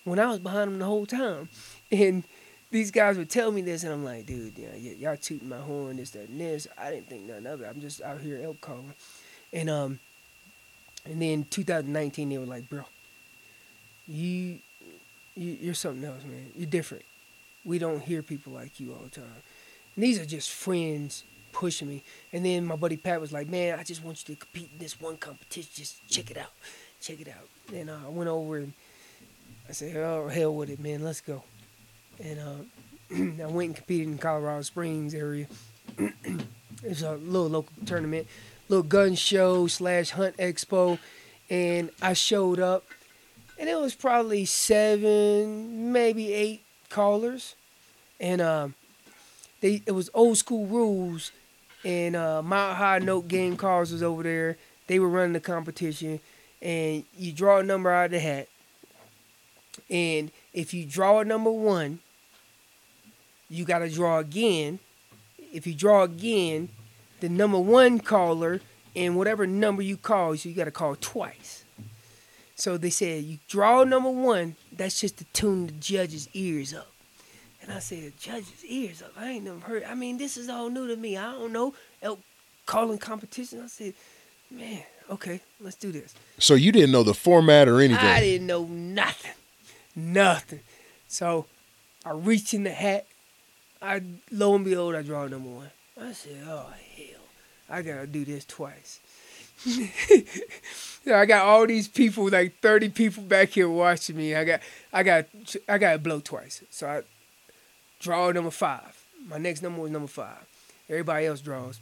when I was behind him the whole time. And these guys would tell me this, and I'm like, dude, you know, y- y'all tooting my horn, this, that, and this. I didn't think nothing of it. I'm just out here elk calling. And um, and then 2019, they were like, bro, you, you you're something else, man. You're different. We don't hear people like you all the time. And these are just friends pushing me. And then my buddy Pat was like, man, I just want you to compete in this one competition. Just check it out. Check it out. And uh, I went over and I said, oh, hell with it, man. Let's go. And uh, I went and competed in Colorado Springs area. it's a little local tournament, little gun show slash hunt expo. And I showed up, and it was probably seven, maybe eight callers. And um, they it was old school rules, and uh, Mount High Note Game Cars was over there. They were running the competition, and you draw a number out of the hat. And if you draw a number one, you got to draw again. If you draw again, the number one caller and whatever number you call, so you got to call twice. So they said you draw number one. That's just to tune the judge's ears up. And I said, judge's ears up. I ain't never heard. I mean, this is all new to me. I don't know. Elk calling competition. I said, man, okay, let's do this. So you didn't know the format or anything. I didn't know nothing, nothing. So I reached in the hat. I lo and behold, I draw number one. I said, oh hell, I gotta do this twice. so I got all these people, like thirty people back here watching me. I got, I got, I got to blow twice. So I draw number five. My next number was number five. Everybody else draws.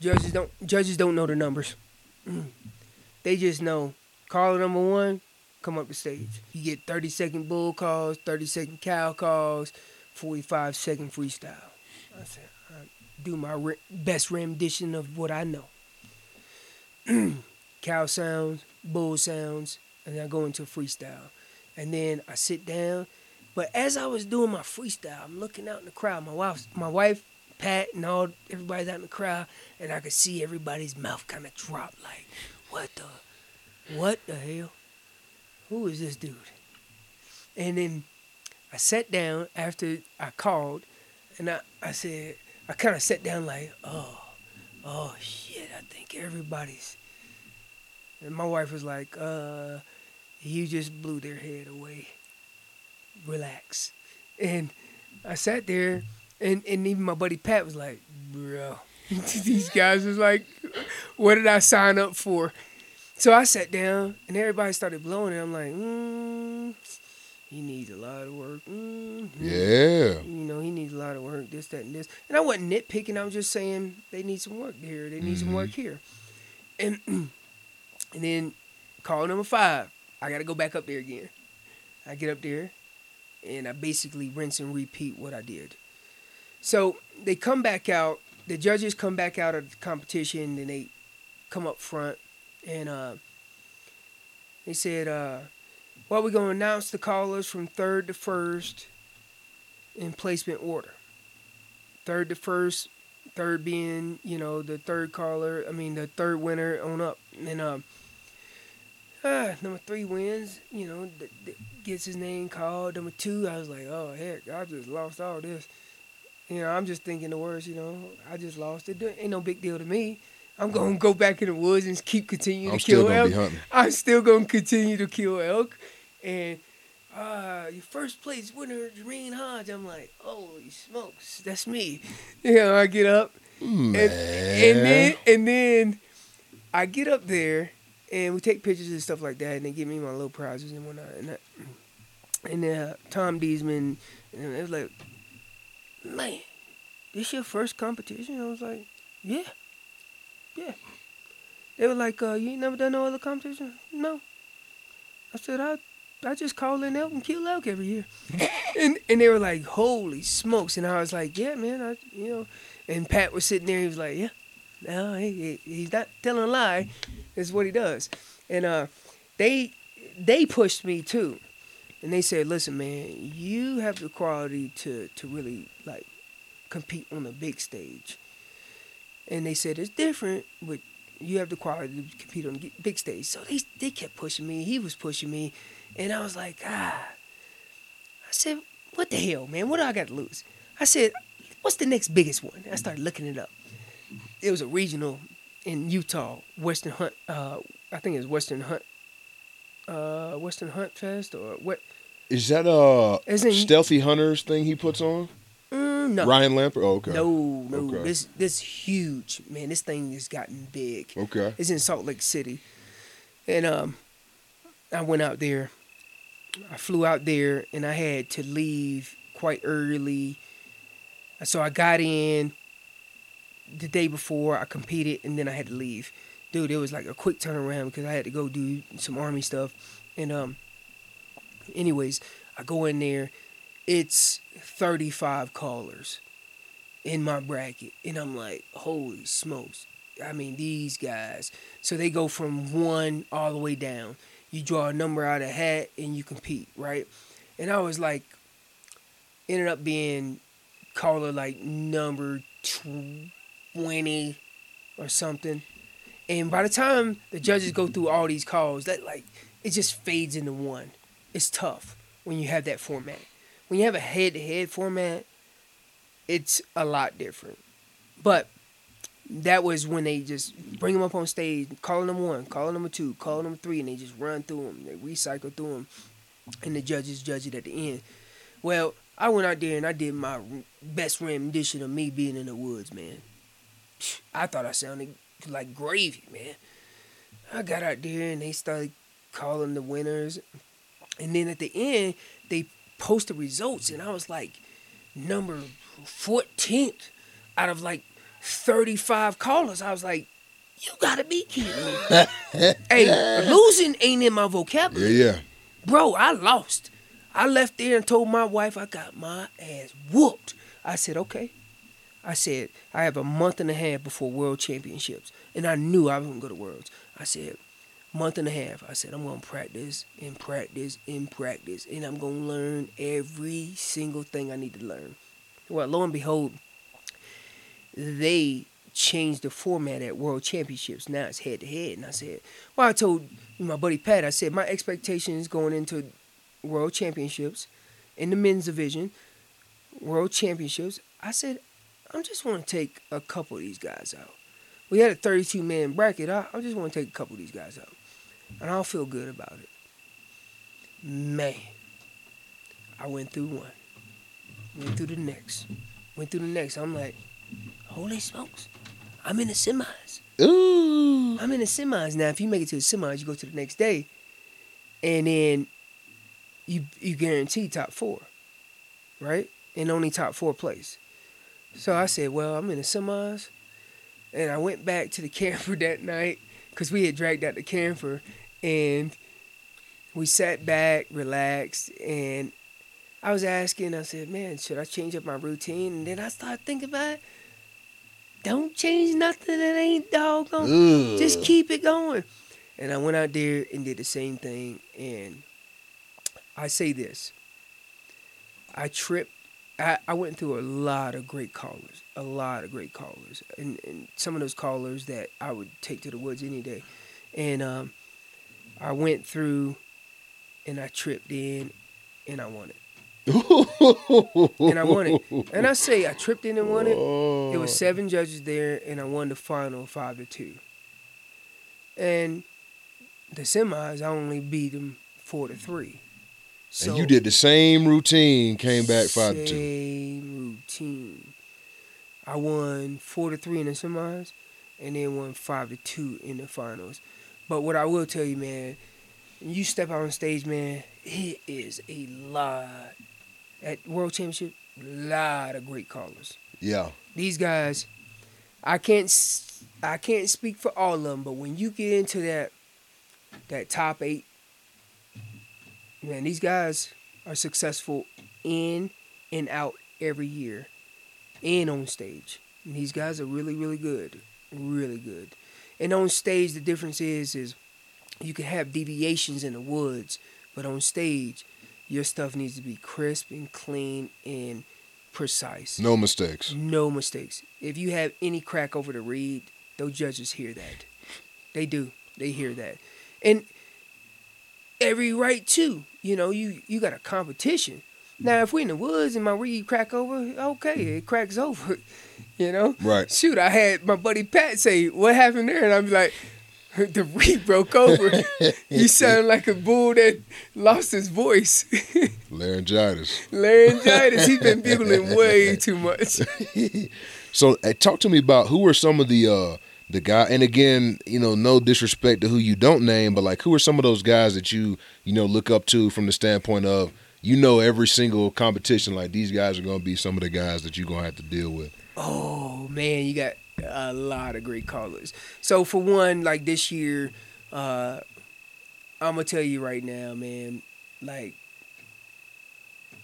Judges don't, judges don't know the numbers. They just know caller number one, come up the stage. You get 30 second bull calls, 30 second cow calls, 45 second freestyle. I said, I do my re- best rendition of what I know. cow sounds, bull sounds, and then I go into freestyle. And then I sit down. But as I was doing my freestyle, I'm looking out in the crowd. My wife, my wife, Pat, and all everybody's out in the crowd, and I could see everybody's mouth kind of drop. Like, what the, what the hell? Who is this dude? And then I sat down after I called, and I, I said, I kind of sat down like, oh, oh shit, I think everybody's. And my wife was like, uh, you just blew their head away. Relax. And I sat there, and, and even my buddy Pat was like, bro, these guys was like, what did I sign up for? So I sat down, and everybody started blowing and I'm like, mm, he needs a lot of work. Mm, Yeah. you know, he needs a lot of work, this, that, and this. And I wasn't nitpicking. I was just saying they need some work here. They need some work here. And and then call number five. I got to go back up there again. I get up there, and I basically rinse and repeat what I did. So they come back out. The judges come back out of the competition, and they come up front, and uh, they said, uh, "Well, we're gonna announce the callers from third to first in placement order. Third to first, third being you know the third caller. I mean the third winner on up, and um, ah, number three wins. You know, th- th- gets his name called. Number two, I was like, oh heck, I just lost all this. You know, I'm just thinking the worst. You know, I just lost it. Ain't no big deal to me. I'm gonna go back in the woods and keep continuing I'm to kill elk. I'm still gonna continue to kill elk. And uh, your first place winner, Jermaine Hodge. I'm like, holy smokes, that's me. You know, I get up and, and then and then I get up there and we take pictures and stuff like that, and they give me my little prizes and whatnot. And that, and then uh, Tom Diesman, and it was like, man, this your first competition? I was like, yeah, yeah. They were like, uh, you ain't never done no other competition? No. I said, I, I just call in elk and kill elk every year. and and they were like, holy smokes! And I was like, yeah, man, I, you know. And Pat was sitting there. He was like, yeah, no, he, he- he's not telling a lie. It's what he does. And uh, they they pushed me too, and they said, listen, man, you have the quality to to really like compete on the big stage. And they said it's different, but you have the quality to compete on the big stage. So they they kept pushing me. He was pushing me, and I was like, ah. I said, what the hell, man? What do I got to lose? I said, what's the next biggest one? I started looking it up. It was a regional in Utah, Western Hunt. Uh, I think it was Western Hunt. Uh, Western Hunt Fest or what? Is that a Isn't stealthy hunters thing he puts on? No, Ryan Lamper. Oh, okay. no, no. Okay. This this huge man. This thing has gotten big. Okay. It's in Salt Lake City, and um, I went out there. I flew out there, and I had to leave quite early. So I got in the day before I competed, and then I had to leave. Dude, it was like a quick turnaround because I had to go do some army stuff, and um. Anyways, I go in there. It's thirty-five callers in my bracket, and I'm like, holy smokes! I mean, these guys. So they go from one all the way down. You draw a number out of hat and you compete, right? And I was like, ended up being caller like number twenty or something. And by the time the judges go through all these calls, that like it just fades into one. It's tough when you have that format. When you have a head-to-head format, it's a lot different. But that was when they just bring them up on stage, call number one, call number two, call number three, and they just run through them. They recycle through them, and the judges judge it at the end. Well, I went out there and I did my best rendition of me being in the woods, man. I thought I sounded like gravy, man. I got out there and they started calling the winners, and then at the end they posted results, and I was like number 14th out of like 35 callers. I was like, you gotta be kidding me. hey, losing ain't in my Yeah, vocabulary. yeah. Bro, I lost. I left there and told my wife I got my ass whooped. I said, okay. I said, I have a month and a half before World Championships. And I knew I was going to go to Worlds. I said, month and a half. I said, I'm going to practice and practice and practice. And I'm going to learn every single thing I need to learn. Well, lo and behold, they changed the format at World Championships. Now it's head to head. And I said, well, I told my buddy Pat, I said, my expectations going into World Championships in the men's division, World Championships, I said, I just want to take a couple of these guys out. We had a 32 man bracket. I, I just want to take a couple of these guys out. And I'll feel good about it. Man, I went through one, went through the next, went through the next. I'm like, holy smokes, I'm in the semis. Ooh. I'm in the semis now. If you make it to the semis, you go to the next day, and then you you guarantee top four, right? And only top four place. So I said, well, I'm in the semis, and I went back to the camper that night because we had dragged out the camper, and we sat back, relaxed, and I was asking. I said, man, should I change up my routine? And then I started thinking about. it. Don't change nothing that ain't doggone Ugh. just keep it going. And I went out there and did the same thing. And I say this I tripped. I, I went through a lot of great callers, a lot of great callers, and, and some of those callers that I would take to the woods any day. And um, I went through and I tripped in and I won it. and I won it. And I say I tripped in and won it. It was seven judges there, and I won the final five to two. And the semis, I only beat them four to three. So and you did the same routine, came back five to two. Same routine. I won four to three in the semis, and then won five to two in the finals. But what I will tell you, man, when you step out on stage, man, it is a lot at World Championship. Lot of great callers. Yeah. These guys, I can't, I can't speak for all of them, but when you get into that, that top eight, man, these guys are successful in and out every year, and on stage. And these guys are really, really good, really good. And on stage, the difference is, is you can have deviations in the woods, but on stage, your stuff needs to be crisp and clean and precise. No mistakes. No mistakes. If you have any crack over the reed, those judges hear that. They do. They hear that. And every right too. You know, you you got a competition. Now if we're in the woods and my reed crack over, okay, it cracks over. You know? Right. Shoot, I had my buddy Pat say, What happened there? And I'm like, the reed broke over. you sound like a bull that lost his voice. Laryngitis. Laryngitis. He's been bugling way too much. So uh, talk to me about who are some of the uh the guy and again, you know, no disrespect to who you don't name, but like who are some of those guys that you, you know, look up to from the standpoint of you know every single competition like these guys are to be some of the guys that you're to have to deal with. Oh man, you got a lot of great callers. So for one, like this year, uh, I'm gonna tell you right now, man. Like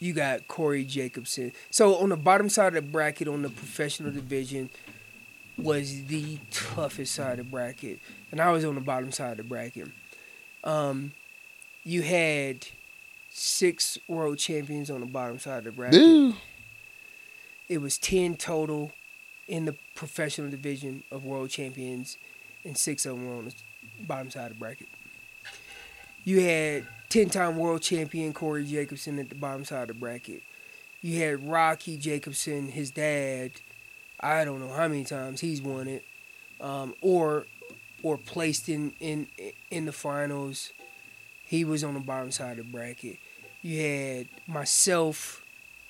you got Corey Jacobsen. So on the bottom side of the bracket, on the professional division, was the toughest side of the bracket, and I was on the bottom side of the bracket. Um, you had six world champions on the bottom side of the bracket. Dude. it was 10 total in the professional division of world champions and six of them were on the bottom side of the bracket. You had 10-time world champion corey jacobsen at the bottom side of the bracket. You had rocky jacobsen his dad. I don't know how many times he's won it um, or or placed in, in in the finals he was on the bottom side of the bracket you had myself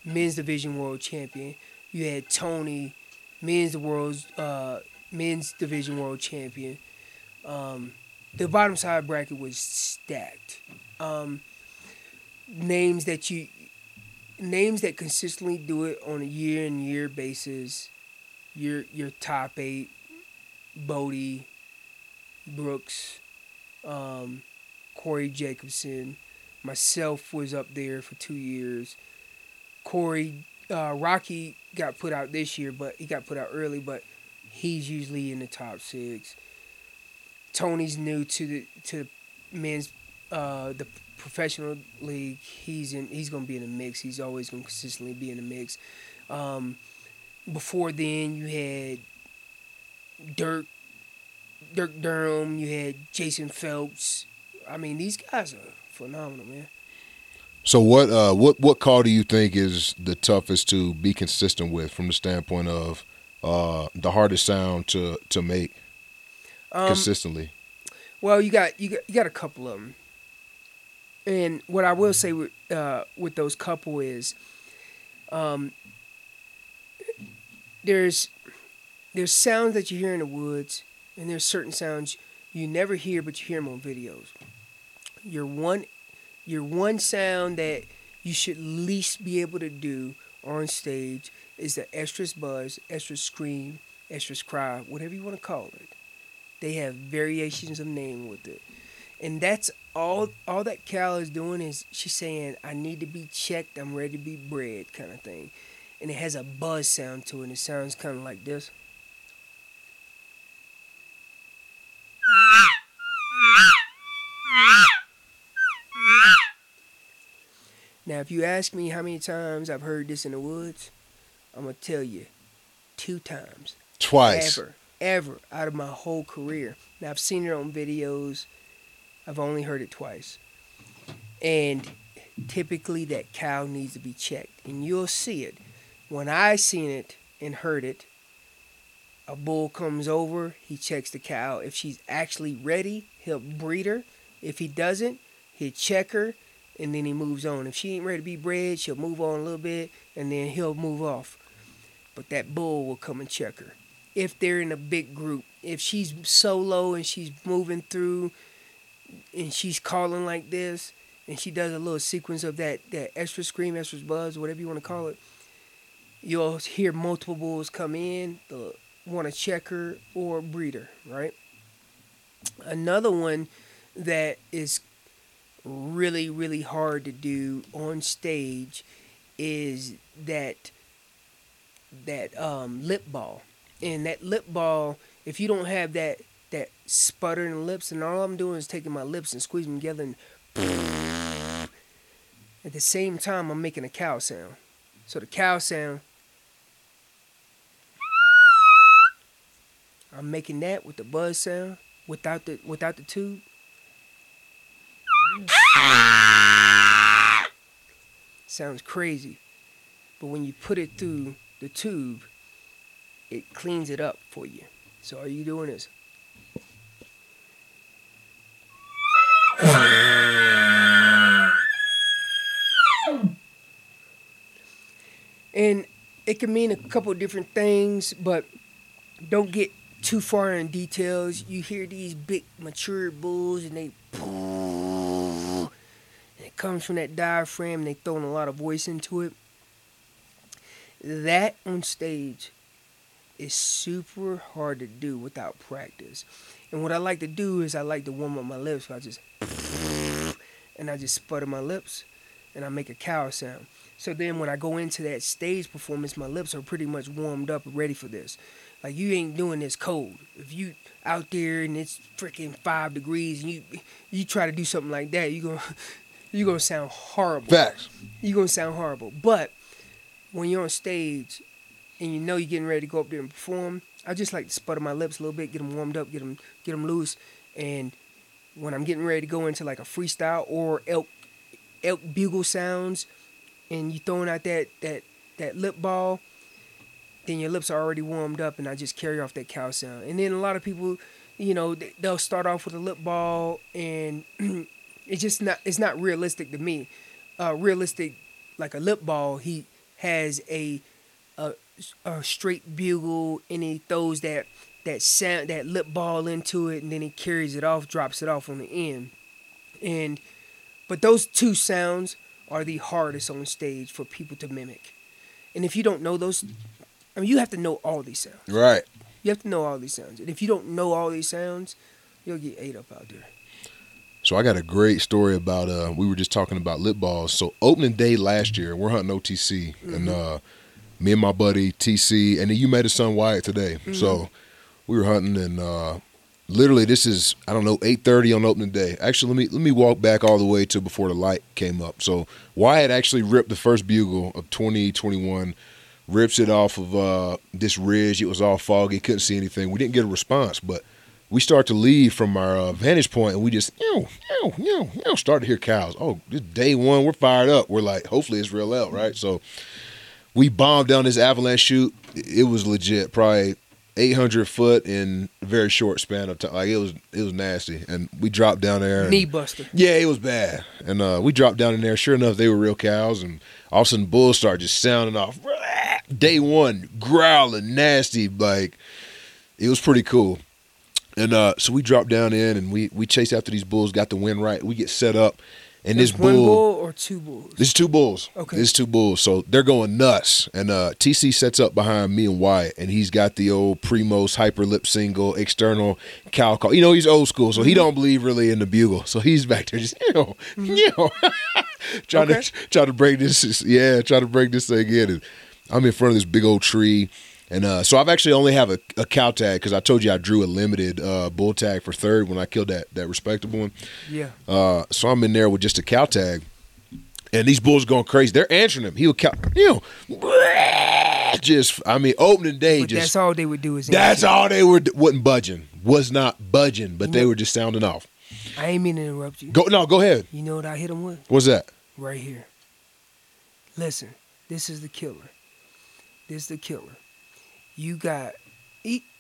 men's division world champion. You had Tony, men's world's uh, men's division world champion. Um, the bottom side bracket was stacked. Um, names that you names that consistently do it on a year and year basis. Your your top eight, Bodie, Brooks, um, Corey Jacobsen, myself was up there for two years. Corey uh, Rocky got put out this year, but he got put out early, but he's usually in the top six. Tony's new to the to men's uh, the professional league. He's in. He's gonna be in the mix. He's always gonna consistently be in the mix. Um, before then, you had Dirk, Dirk Durham. You had Jason Phelps. I mean, these guys are phenomenal, man. So what uh what what call do you think is the toughest to be consistent with from the standpoint of uh the hardest sound to to make Um, consistently? Well, you got you got you got a couple of them, and what I will say with uh, with those couple is, um, there's there's sounds that you hear in the woods, and there's certain sounds you never hear, but you hear them on videos. Your one your one sound that you should least be able to do on stage is the estrus buzz, estrus scream, estrus cry, whatever you want to call it. They have variations of name with it. And that's all all that Cal is doing is she's saying, I need to be checked, I'm ready to be bred kind of thing. And it has a buzz sound to it, and it sounds kind of like this. Now, if you ask me how many times I've heard this in the woods, I'm to tell you two times Twice. ever, ever out of my whole career. Now I've seen it on videos. I've only heard it twice, and typically that cow needs to be checked, and you'll see it. When I seen it and heard it, a bull comes over, he checks the cow. If she's actually ready, he'll breed her. If he doesn't, he'll check her, and then he moves on. If she ain't ready to be bred, she'll move on a little bit, and then he'll move off. But that bull will come and check her. If they're in a big group, if she's solo and she's moving through, and she's calling like this, and she does a little sequence of that that estrus scream, estrus buzz, whatever you want to call it, you'll hear multiple bulls come in, the want to check her or breed her, right? Another one that is really really hard to do on stage is that that um, lip ball, and that lip ball. If you don't have that that sputtering lips, and all I'm doing is taking my lips and squeezing them together, and at the same time I'm making a cow sound. So the cow sound. I'm making that with the buzz sound without the without the tube. Ah! Sounds crazy. But when you put it through the tube, it cleans it up for you. So are you doing this? And it can mean a couple different things, but don't get too far in details. You hear these big mature bulls and they comes from that diaphragm they throwing a lot of voice into it. That on stage is super hard to do without practice. And what I like to do is I like to warm up my lips. So I just and I just sputter my lips and I make a cow sound. So then when I go into that stage performance, my lips are pretty much warmed up and ready for this. Like you ain't doing this cold. If you out there and it's freaking five degrees and you you try to do something like that, you gonna you gonna sound horrible. Facts. You gonna sound horrible. But when you're on stage and you know you're getting ready to go up there and perform, I just like to sputter my lips a little bit, get them warmed up, get them get them loose, and when I'm getting ready to go into like a freestyle or elk elk bugle sounds, and you throwing out that that that lip ball, then your lips are already warmed up, and I just carry off that cow sound. And then a lot of people, you know, they- they'll start off with a lip ball, and it's just not it's not realistic to me. Uh, realistic, like a lip ball, he has a a, a straight bugle, and he throws that that sound that lip ball into it, and then he carries it off, drops it off on the end, and but those two sounds are the hardest on stage for people to mimic. And if you don't know those, I mean, you have to know all these sounds. Right. You have to know all these sounds. And if you don't know all these sounds, you'll get ate up out there. So I got a great story about uh we were just talking about lip balls. So opening day last year, we're hunting OTC and uh me and my buddy TC and then you met his son Wyatt today. So we were hunting and uh literally this is I don't know 8:30 on opening day. Actually, let me let me walk back all the way to before the light came up. So Wyatt actually ripped the first bugle of 2021 rips it off of uh this ridge. It was all foggy, couldn't see anything. We didn't get a response, but we start to leave from our uh, vantage point and we just you know, you know, start to hear cows. Oh, this day one, we're fired up. We're like, hopefully it's real out, right? So we bombed down this avalanche chute. It was legit, probably 800 foot in a very short span of time. Like it was, it was nasty. And we dropped down there. and- Knee buster. yeah, it was bad. And uh, we dropped down in there. Sure enough, they were real cows. And all of a sudden, bulls started just sounding off. Day one, growling, nasty. Like, it was pretty cool. And uh, so we dropped down in and we, we chased after these bulls, got the wind right. We get set up. And this One bull, bull or two bulls? this is two bulls. Okay. This is two bulls. So they're going nuts. And uh, TC sets up behind me and Wyatt, and he's got the old Primos hyper lip single external cow call. You know, he's old school, so he don't believe really in the bugle. So he's back there just, you know, you know, trying Okay. to try to break this. Yeah, trying to break this thing in. And I'm in front of this big old tree. And uh, so I've actually only have a, a cow tag because I told you I drew a limited uh, bull tag for third when I killed that that respectable one. Yeah. Uh, so I'm in there with just a cow tag, and these bulls going crazy. They're answering him. He would cow, you know, just I mean, opening day, But just that's all they would do is that's all they were wasn't budging, was not budging, but they were just sounding off. I ain't mean to interrupt you. Go no, go ahead. You know what I hit them with? What's that? right here. Listen, this is the killer. This is the killer. You got,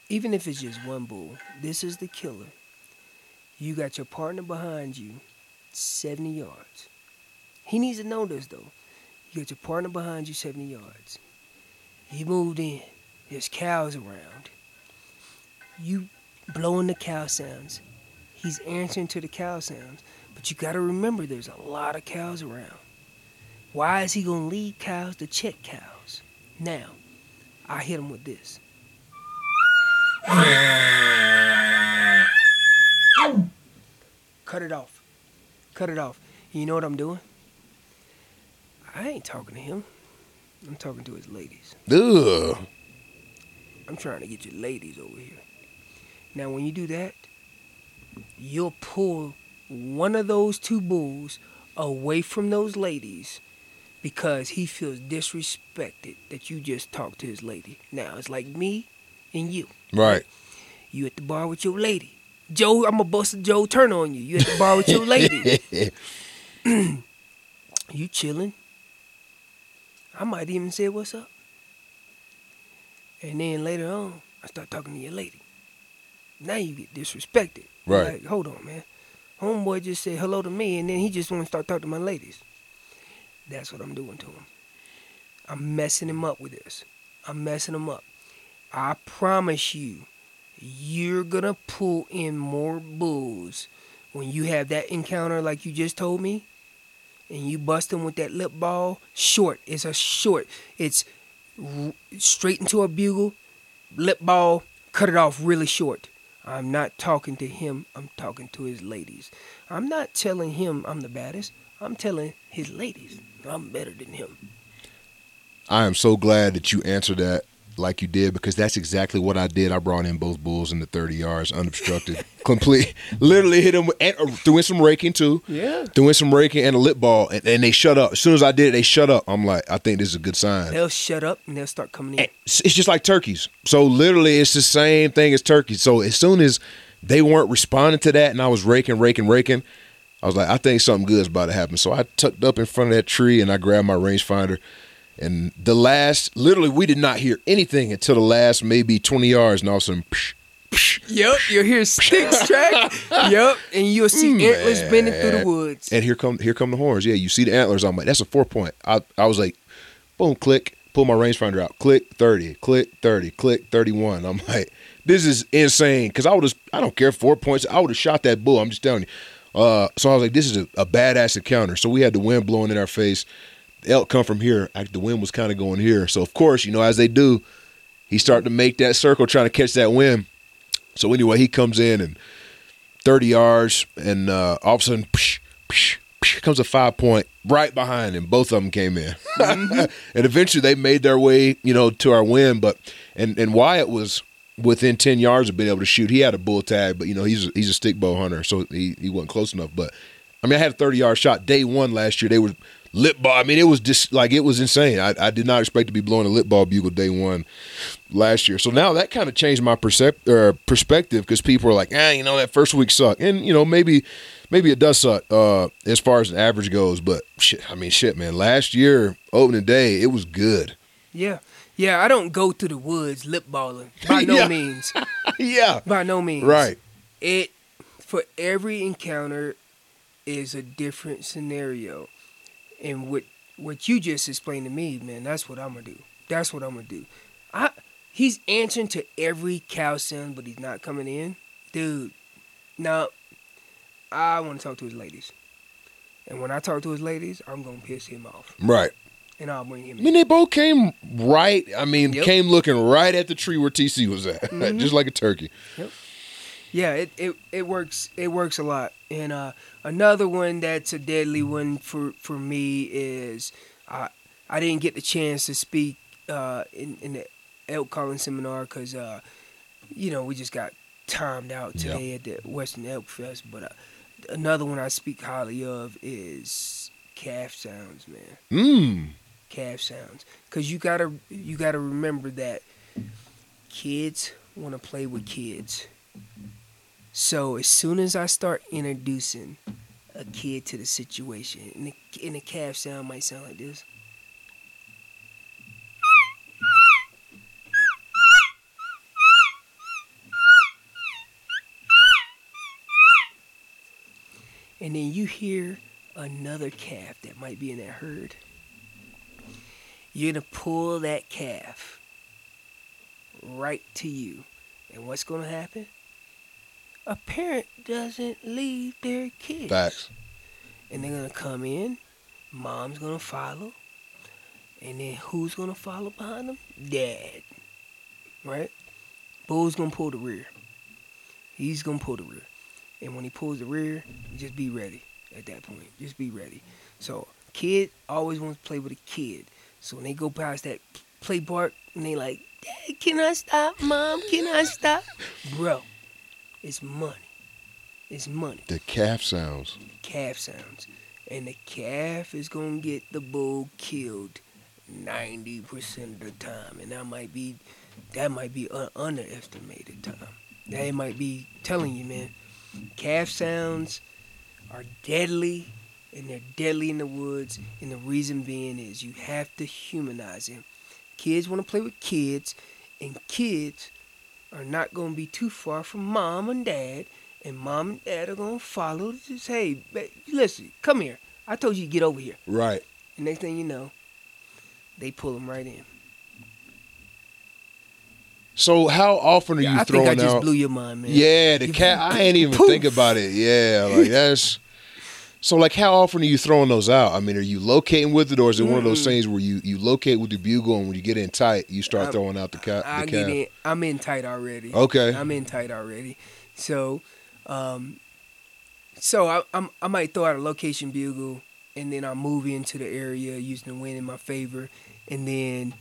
even if it's just one bull, this is the killer. You got your partner behind you, 70 yards. He needs to know this though. You got your partner behind you, 70 yards. He moved in. There's cows around. You blowing the cow sounds. He's answering to the cow sounds. But you got to remember there's a lot of cows around. Why is he going to lead cows to check cows? Now, I hit him with this. Cut it off. Cut it off. You know what I'm doing? I ain't talking to him. I'm talking to his ladies. Ugh. I'm trying to get your ladies over here. Now, when you do that, you'll pull one of those two bulls away from those ladies because he feels disrespected that you just talked to his lady. Now, it's like me and you. Right. You at the bar with your lady. Joe, I'm gonna bust a Joe turn on you. You at the bar with your lady. you chilling. I might even say what's up. And then later on, I start talking to your lady. Now you get disrespected. Right. Like, hold on, man. Homeboy just said hello to me, and then he just want to start talking to my ladies. That's what I'm doing to him. I'm messing him up with this. I'm messing him up. I promise you, you're gonna pull in more bulls when you have that encounter like you just told me, and you bust him with that lip bawl. Short. It's a short. It's straight into a bugle, lip bawl. Cut it off really short. I'm not talking to him. I'm talking to his ladies. I'm not telling him I'm the baddest. I'm telling his ladies I'm better than him. I am so glad that you answered that like you did because that's exactly what I did. I brought in both bulls in the 30 yards unobstructed. Complete. Literally hit them and uh, threw in some raking too. Yeah. Threw in some raking and a lip bawl and, and they shut up. As soon as I did it, they shut up. I'm like, I think this is a good sign. They'll shut up and they'll start coming in. And it's just like turkeys. So literally it's the same thing as turkeys. So as soon as they weren't responding to that and I was raking, raking, raking, I was like, I think something good is about to happen. So I tucked up in front of that tree and I grabbed my rangefinder. And the last, literally, we did not hear anything until the last maybe 20 yards, and all of a sudden, psh, psh, Yep, you'll hear sticks track. yep, and you'll see mm, antlers bending through the woods. and here come here come the horns. Yeah, you see the antlers. I'm like, that's a four point. I I was like, boom, click, pull my rangefinder out, click 30, click 30, click 31. I'm like, this is insane. Because I would have, I don't care, four points. I would have shot that bull. I'm just telling you. Uh, so I was like, this is a, a badass encounter. So we had the wind blowing in our face. The elk come from here. Like, the wind was kind of going here. So of course, you know, as they do, he started to make that circle, trying to catch that wind. So anyway, he comes in and 30 yards, and uh, all of a sudden, psh, psh, psh, comes a five point right behind him. Both of them came in, and eventually they made their way, you know, to our win. But and and Wyatt was within 10 yards of being able to shoot. He had a bull tag, but you know he's he's a stick bow hunter, so he he wasn't close enough. But I mean, I had a 30 yard shot day one last year. They were lip bawl. I mean, it was just like it was insane. I, I did not expect to be blowing a lip bawl bugle day one last year. So now that kind of changed my percep- or perspective because people are like, ah, you know, that first week sucked, and you know maybe maybe it does suck uh, as far as the average goes. But shit, I mean, shit, man. Last year opening day, it was good. Yeah, yeah. I don't go through the woods lip bawling by no Yeah. means. yeah, By no means. right. It for every encounter is a different scenario, and what what you just explained to me, man. That's what I'm gonna do. That's what I'm gonna do. I he's answering to every cow sound, but he's not coming in, dude. Now, I want to talk to his ladies, and when I talk to his ladies, I'm gonna piss him off, Right. Bring him. I mean, they both came right. I mean, Yep. came looking right at the tree where TC was at, Mhm. just like a turkey. Yep. Yeah, it, it, it works it works a lot. And uh, another one that's a deadly one for, for me is I I didn't get the chance to speak uh, in in the elk calling seminar because uh, you know we just got timed out today at the Western Elk Fest. But uh, another one I speak highly of is calf sounds, man Mmm. Calf sounds because you gotta you gotta remember that kids want to play with kids so as soon as i start introducing a kid to the situation. And the, and the calf sound might sound like this. And then you hear another calf that might be in that herd. You're gonna pull that calf right to you. And what's gonna happen? A parent doesn't leave their kids. Facts. And they're gonna come in, mom's gonna follow, and then who's gonna follow behind them? Dad. Right? Bull's gonna pull the rear. He's gonna pull the rear. And when he pulls the rear, just be ready at that point. Just be ready. So kid always wants to play with a kid. So when they go past that play park and they like, Dad, can I stop? Mom, can I stop? Bro, it's money. It's money. The calf sounds. The Calf sounds. And the calf is gonna get the bull killed 90% of the time. And that might be that might be an underestimated time. That might be telling you, man, calf sounds are deadly and they're deadly in the woods. And the reason being is you have to humanize them. Kids want to play with kids, and kids are not going to be too far from mom and dad. And mom and dad are going to follow. Just, hey, listen, come here. I told you to get over here. Right. And next thing you know, they pull them right in. So how often are you I throwing think I just out? blew your mind, man. Yeah, the You- cat. I ain't even Poof. think about it. Yeah, like that's. So like, how often are you throwing those out? I mean, are you locating with it, or is it one of those Mm. things where you you locate with the bugle, and when you get in tight, you start I- throwing out the cat? I The get in. I'm in tight already. Okay. I'm in tight already. So, um, so I, I'm I might throw out a location bugle, and then I move into the area using the wind in my favor, and then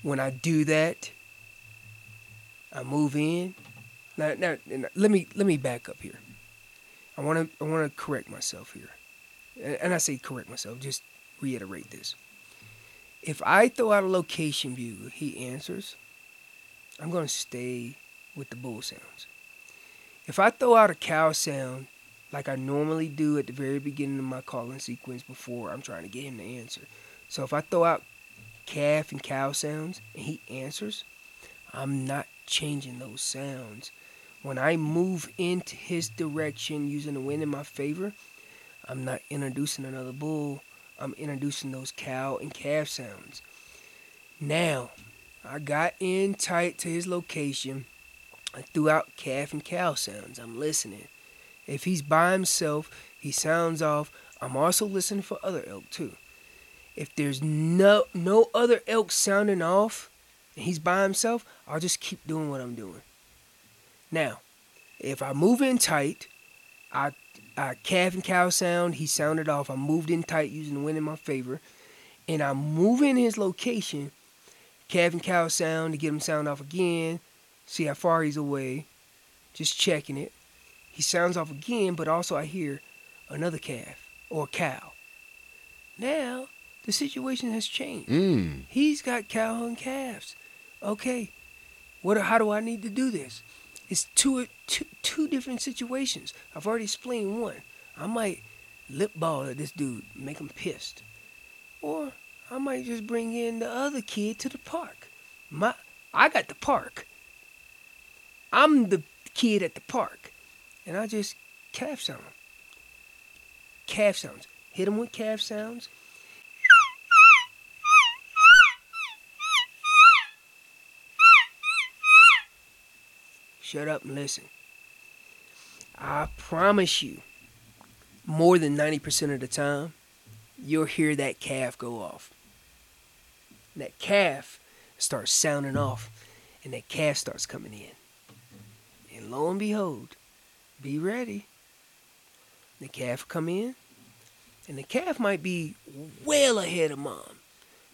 when I do that, I move in. Now, now, now let me let me back up here. I want to I want to correct myself here, and, I say correct myself. Just reiterate this. If I throw out a location bugle, he answers. I'm gonna stay with the bull sounds. If I throw out a cow sound like I normally do at the very beginning of my calling sequence before I'm trying to get him to answer. So if I throw out calf and cow sounds and he answers, I'm not changing those sounds. When I move into his direction using the wind in my favor, I'm not introducing another bull. I'm introducing those cow and calf sounds. Now, I got in tight to his location. I threw out calf and cow sounds. I'm listening. If he's by himself, he sounds off. I'm also listening for other elk too. If there's no no other elk sounding off, and he's by himself, I'll just keep doing what I'm doing. Now, if I move in tight, I I calf and cow sound, he sounded off. I moved in tight using the wind in my favor, and I move in his location calf and cow sound to get him sound off again, see how far he's away, just checking it. He sounds off again, but also I hear another calf or cow. Now the situation has changed. Mm. He's got cow and calves. Okay, what? How do I need to do this? It's two, two, two different situations. I've already explained one. I might lip bawl at this dude, make him pissed, or I might just bring in the other kid to the park. My, I got the park. I'm the kid at the park, and I just calf sound. Calf sounds. Hit him with calf sounds. Shut up and listen. I promise you, more than 90% of the time, you'll hear that calf go off. And that calf starts sounding off, and that calf starts coming in. And lo and behold, be ready. The calf come in, and the calf might be well ahead of mom.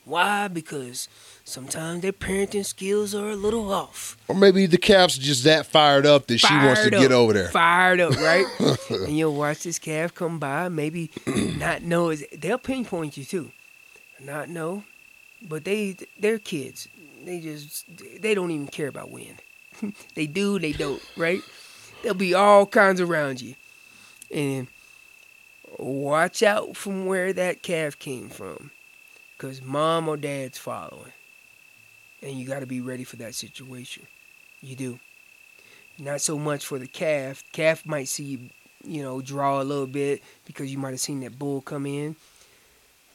Why? Because sometimes their parenting skills are a little off. Or maybe the calf's just that fired up that she wants to Fired get over there. Fired up, right? and you'll watch this calf come by, maybe not know. is- They'll pinpoint you too, not know, but they they're kids. They just they don't even care about wind. they do, they don't, right? There'll be all kinds around you, and watch out from where that calf came from. Because mom or dad's following. And you got to be ready for that situation. You do. Not so much for the calf. Calf might see you, you know, draw a little bit because you might have seen that bull come in.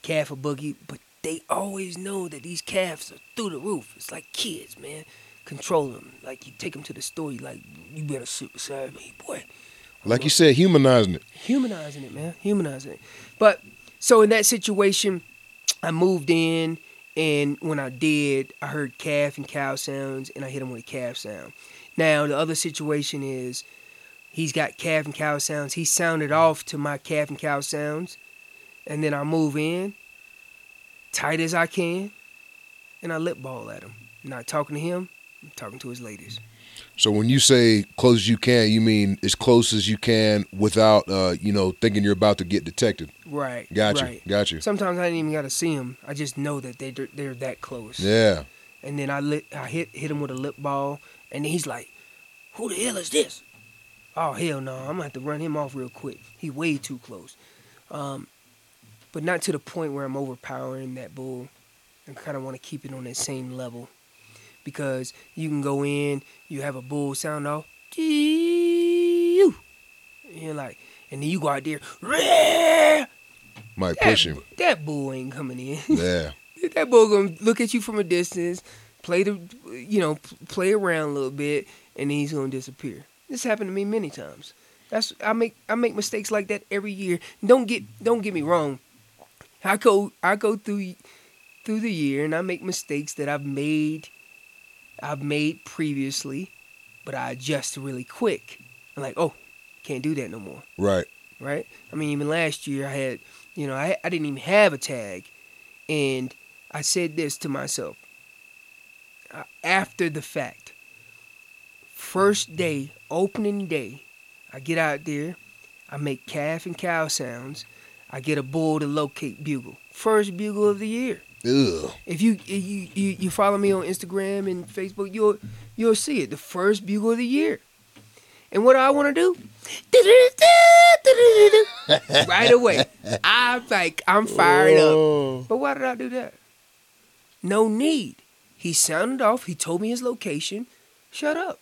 Calf a boogie, but they always know that these calves are through the roof. It's like kids, man. Control them. Like you take them to the store, you like, you better sit beside me, boy. Like you said, humanizing it. Humanizing it, man. Humanizing it. But so in that situation, I moved in, and when I did, I heard calf and cow sounds, and I hit him with a calf sound. Now the other situation is, he's got calf and cow sounds. He sounded off to my calf and cow sounds, and then I move in, tight as I can, and I lip bawl at him. Not talking to him, I'm talking to his ladies. So when you say close as you can, you mean as close as you can without, uh, you know, thinking you're about to get detected. Right. Got you. right. Got you. Sometimes I didn't even gotta see them. I just know that they they're that close. Yeah. And then I lit, I hit hit him with a lip bawl, and he's like, "Who the hell is this?" Oh hell no! I'm gonna have to run him off real quick. He way too close. Um, but not to the point where I'm overpowering that bull. I kind of want to keep it on that same level, because you can go in, you have a bull sound off, and you're like, and then you go out there, "Rah!" Might that, push him. that bull ain't coming in. Yeah. that bull gonna look at you from a distance, play the, you know, play around a little bit, and then he's gonna disappear. This happened to me many times. That's I make I make mistakes like that every year. Don't get don't get me wrong. I go I go through through the year and I make mistakes that I've made I've made previously, but I adjust really quick. I'm like, oh, can't do that no more Right. right? I mean, even last year I had, you know, I, I didn't even have a tag. And I said this to myself uh, after the fact. First day, opening day, I get out there, I make calf and cow sounds, I get a bull to locate bugle. First bugle of the year. Ugh. If you you, you you follow me on Instagram and Facebook, you'll you'll see it. The first bugle of the year. And what do I want to do? right away. I'm like, I'm fired up. Oh. But why did I do that? No need. He sounded off. He told me his location. Shut up.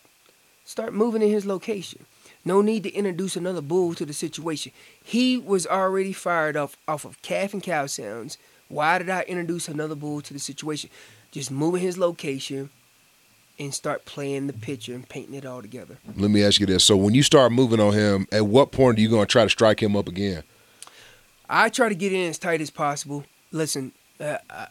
Start moving in his location. No need to introduce another bull to the situation. He was already fired off off of calf and cow sounds. Why did I introduce another bull to the situation? Just moving his location and start playing the picture and painting it all together. Let me ask you this. So when you start moving on him, at what point are you going to try to strike him up again? I try to get in as tight as possible. Listen, uh, I,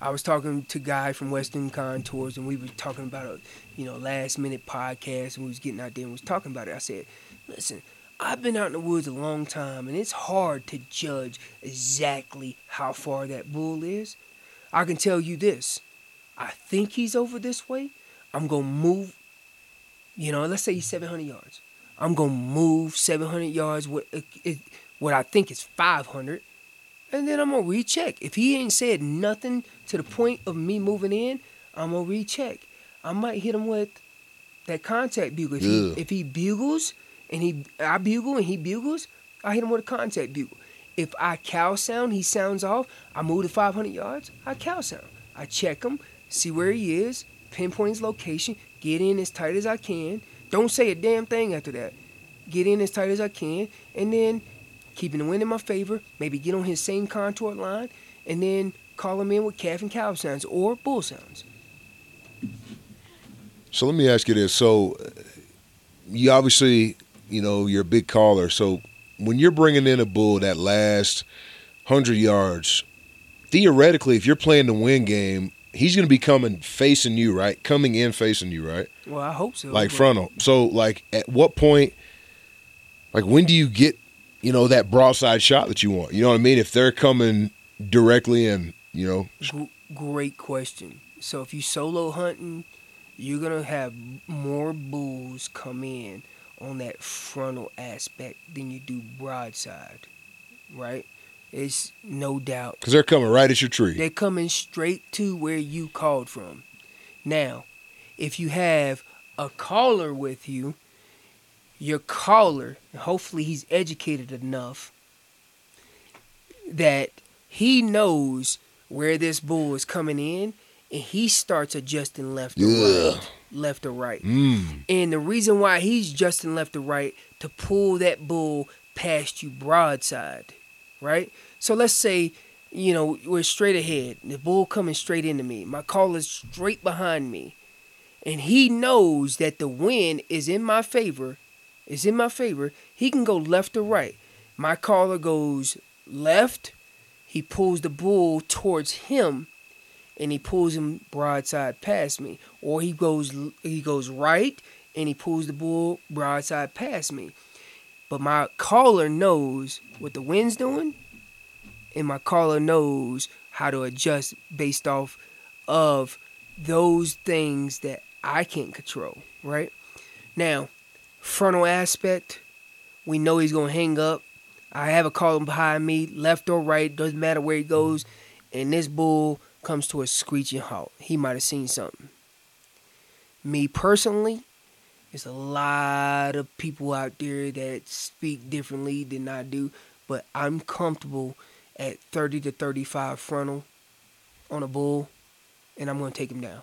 I was talking to a Guy from Western Contours, and we were talking about a you know last minute podcast, and we was getting out there and was talking about it. I said, listen, I've been out in the woods a long time, and it's hard to judge exactly how far that bull is. I can tell you this: I think he's over this way. I'm gonna move. You know, let's say he's 700 yards. I'm gonna move 700 yards. What what I think is 500, and then I'm gonna recheck. If he ain't said nothing to the point of me moving in, I'm gonna recheck. I might hit him with that contact bugle. If he, if he bugles and he I bugle and he bugles, I hit him with a contact bugle. If I cow sound, he sounds off. I move to 500 yards. I cow sound. I check him, see where he is, pinpoint his location, get in as tight as I can. Don't say a damn thing after that. Get in as tight as I can, and then keeping the wind in my favor, maybe get on his same contour line, and then call him in with calf and cow sounds or bull sounds. So let me ask you this. So uh, you obviously, you know, you're a big caller. So when you're bringing in a bull that last 100 yards, theoretically, if you're playing the win game, he's going to be coming facing you, right? Coming in facing you, right? Well, I hope so. Like frontal. So like at what point like when do you get, you know, that broadside shot that you want? You know what I mean? If they're coming directly and, you know, Gr- great question. So if you solo hunting, you're gonna have more bulls come in on that frontal aspect than you do broadside, right? It's no doubt. cuz they're coming right at your tree. They're coming straight to where you called from. Now, if you have a caller with you, your caller, hopefully he's educated enough that he knows where this bull is coming in and he starts adjusting left or Ugh. right. Left or right. Mm. And the reason why he's adjusting left or right to pull that bull past you broadside, right? So let's say, you know, we're straight ahead. The bull coming straight into me. My caller's straight behind me. And he knows that the wind is in my favor, is in my favor. He can go left or right. My caller goes left. He pulls the bull towards him and he pulls him broadside past me, or he goes he goes right and he pulls the bull broadside past me. But my caller knows what the wind's doing, and my caller knows how to adjust based off of those things that I can't control. Right now, frontal aspect, we know he's gonna hang up. I have a caller behind me, left or right, doesn't matter where he goes, and this bull comes to a screeching halt. He might have seen something. Me personally, there's a lot of people out there that speak differently than I do, but I'm comfortable at 30 to 35 frontal on a bull, and I'm going to take him down.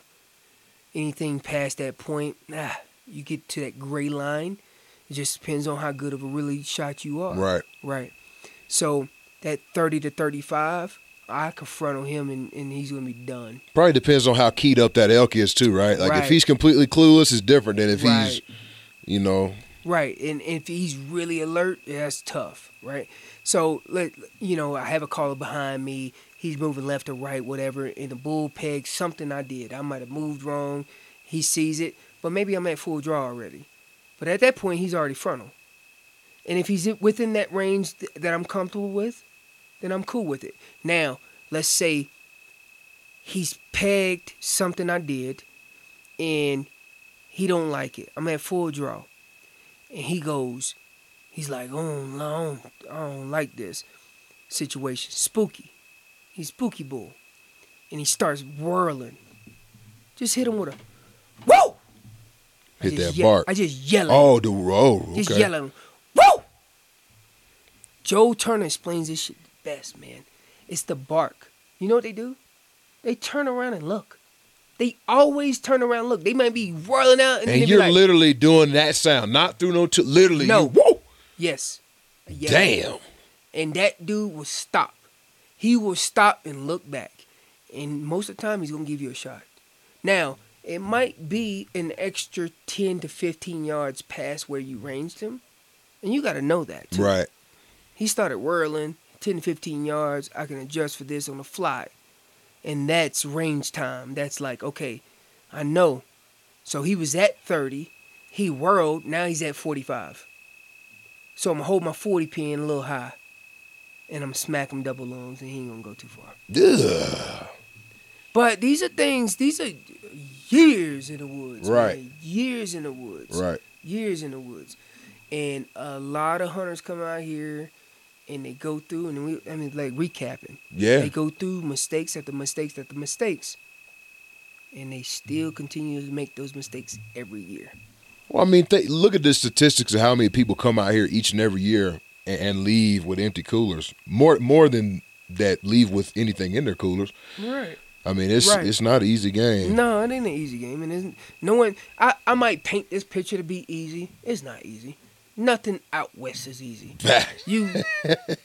Anything past that point, nah, you get to that gray line. It just depends on how good of a really shot you are. Right. Right. So that 30 to 35, I could frontal him and, and he's going to be done. Probably depends on how keyed up that elk is too, right? Like Right. if he's completely clueless, it's different than if he's, you know, Right. And if he's really alert, that's tough. Right. So, let you know, I have a caller behind me. He's moving left or right, whatever. in the bull pegs something I did. I might have moved wrong. He sees it, but maybe I'm at full draw already. But at that point, he's already frontal. And if he's within that range th- that I'm comfortable with, then I'm cool with it. Now, let's say he's pegged something I did, and he don't like it. I'm at full draw, and he goes, he's like, oh, no, I don't, I don't like this situation. Spooky. He's spooky bull, and he starts whirling. Just hit him with a, whoa! I Hit that ye- bark. I just yell at him. oh, the oh, Just okay. yelling, woo! Joe Turner explains this shit best, man. It's the bark. You know what they do? They turn around and look. They always turn around and look. They might be whirling out and, And you're like, literally doing that sound, not through no, t- literally. No. you- whoa, yes. Yeah. damn. And that dude will stop. He will stop and look back. And most of the time, he's to give you a shot. Now, it might be an extra 10 to 15 yards past where you ranged him. And you got to know that, too. Right. He started whirling 10 to 15 yards. I can adjust for this on the fly. And that's range time. That's like, okay, I know. So he was at 30. He whirled. Now he's at 45. So I'm going to hold my 40 pin a little high. And I'm to smack him double lungs and he ain't going to go too far. Ugh. But these are things, these are years in the woods. Right. man. Years in the woods Right. years in the woods, and a lot of hunters come out here, and they go through, and we, I mean, like recapping, Yeah. they go through mistakes after mistakes after mistakes, and they still mm-hmm. continue to make those mistakes every year. Well, I mean, th- look at the statistics of how many people come out here each and every year and, and leave with empty coolers. More, more than that, leave with anything in their coolers. Right. I mean, it's Right. it's not an easy game. No, it ain't an easy game, and isn't no one. I I might paint this picture to be easy. It's not easy. Nothing out west is easy. You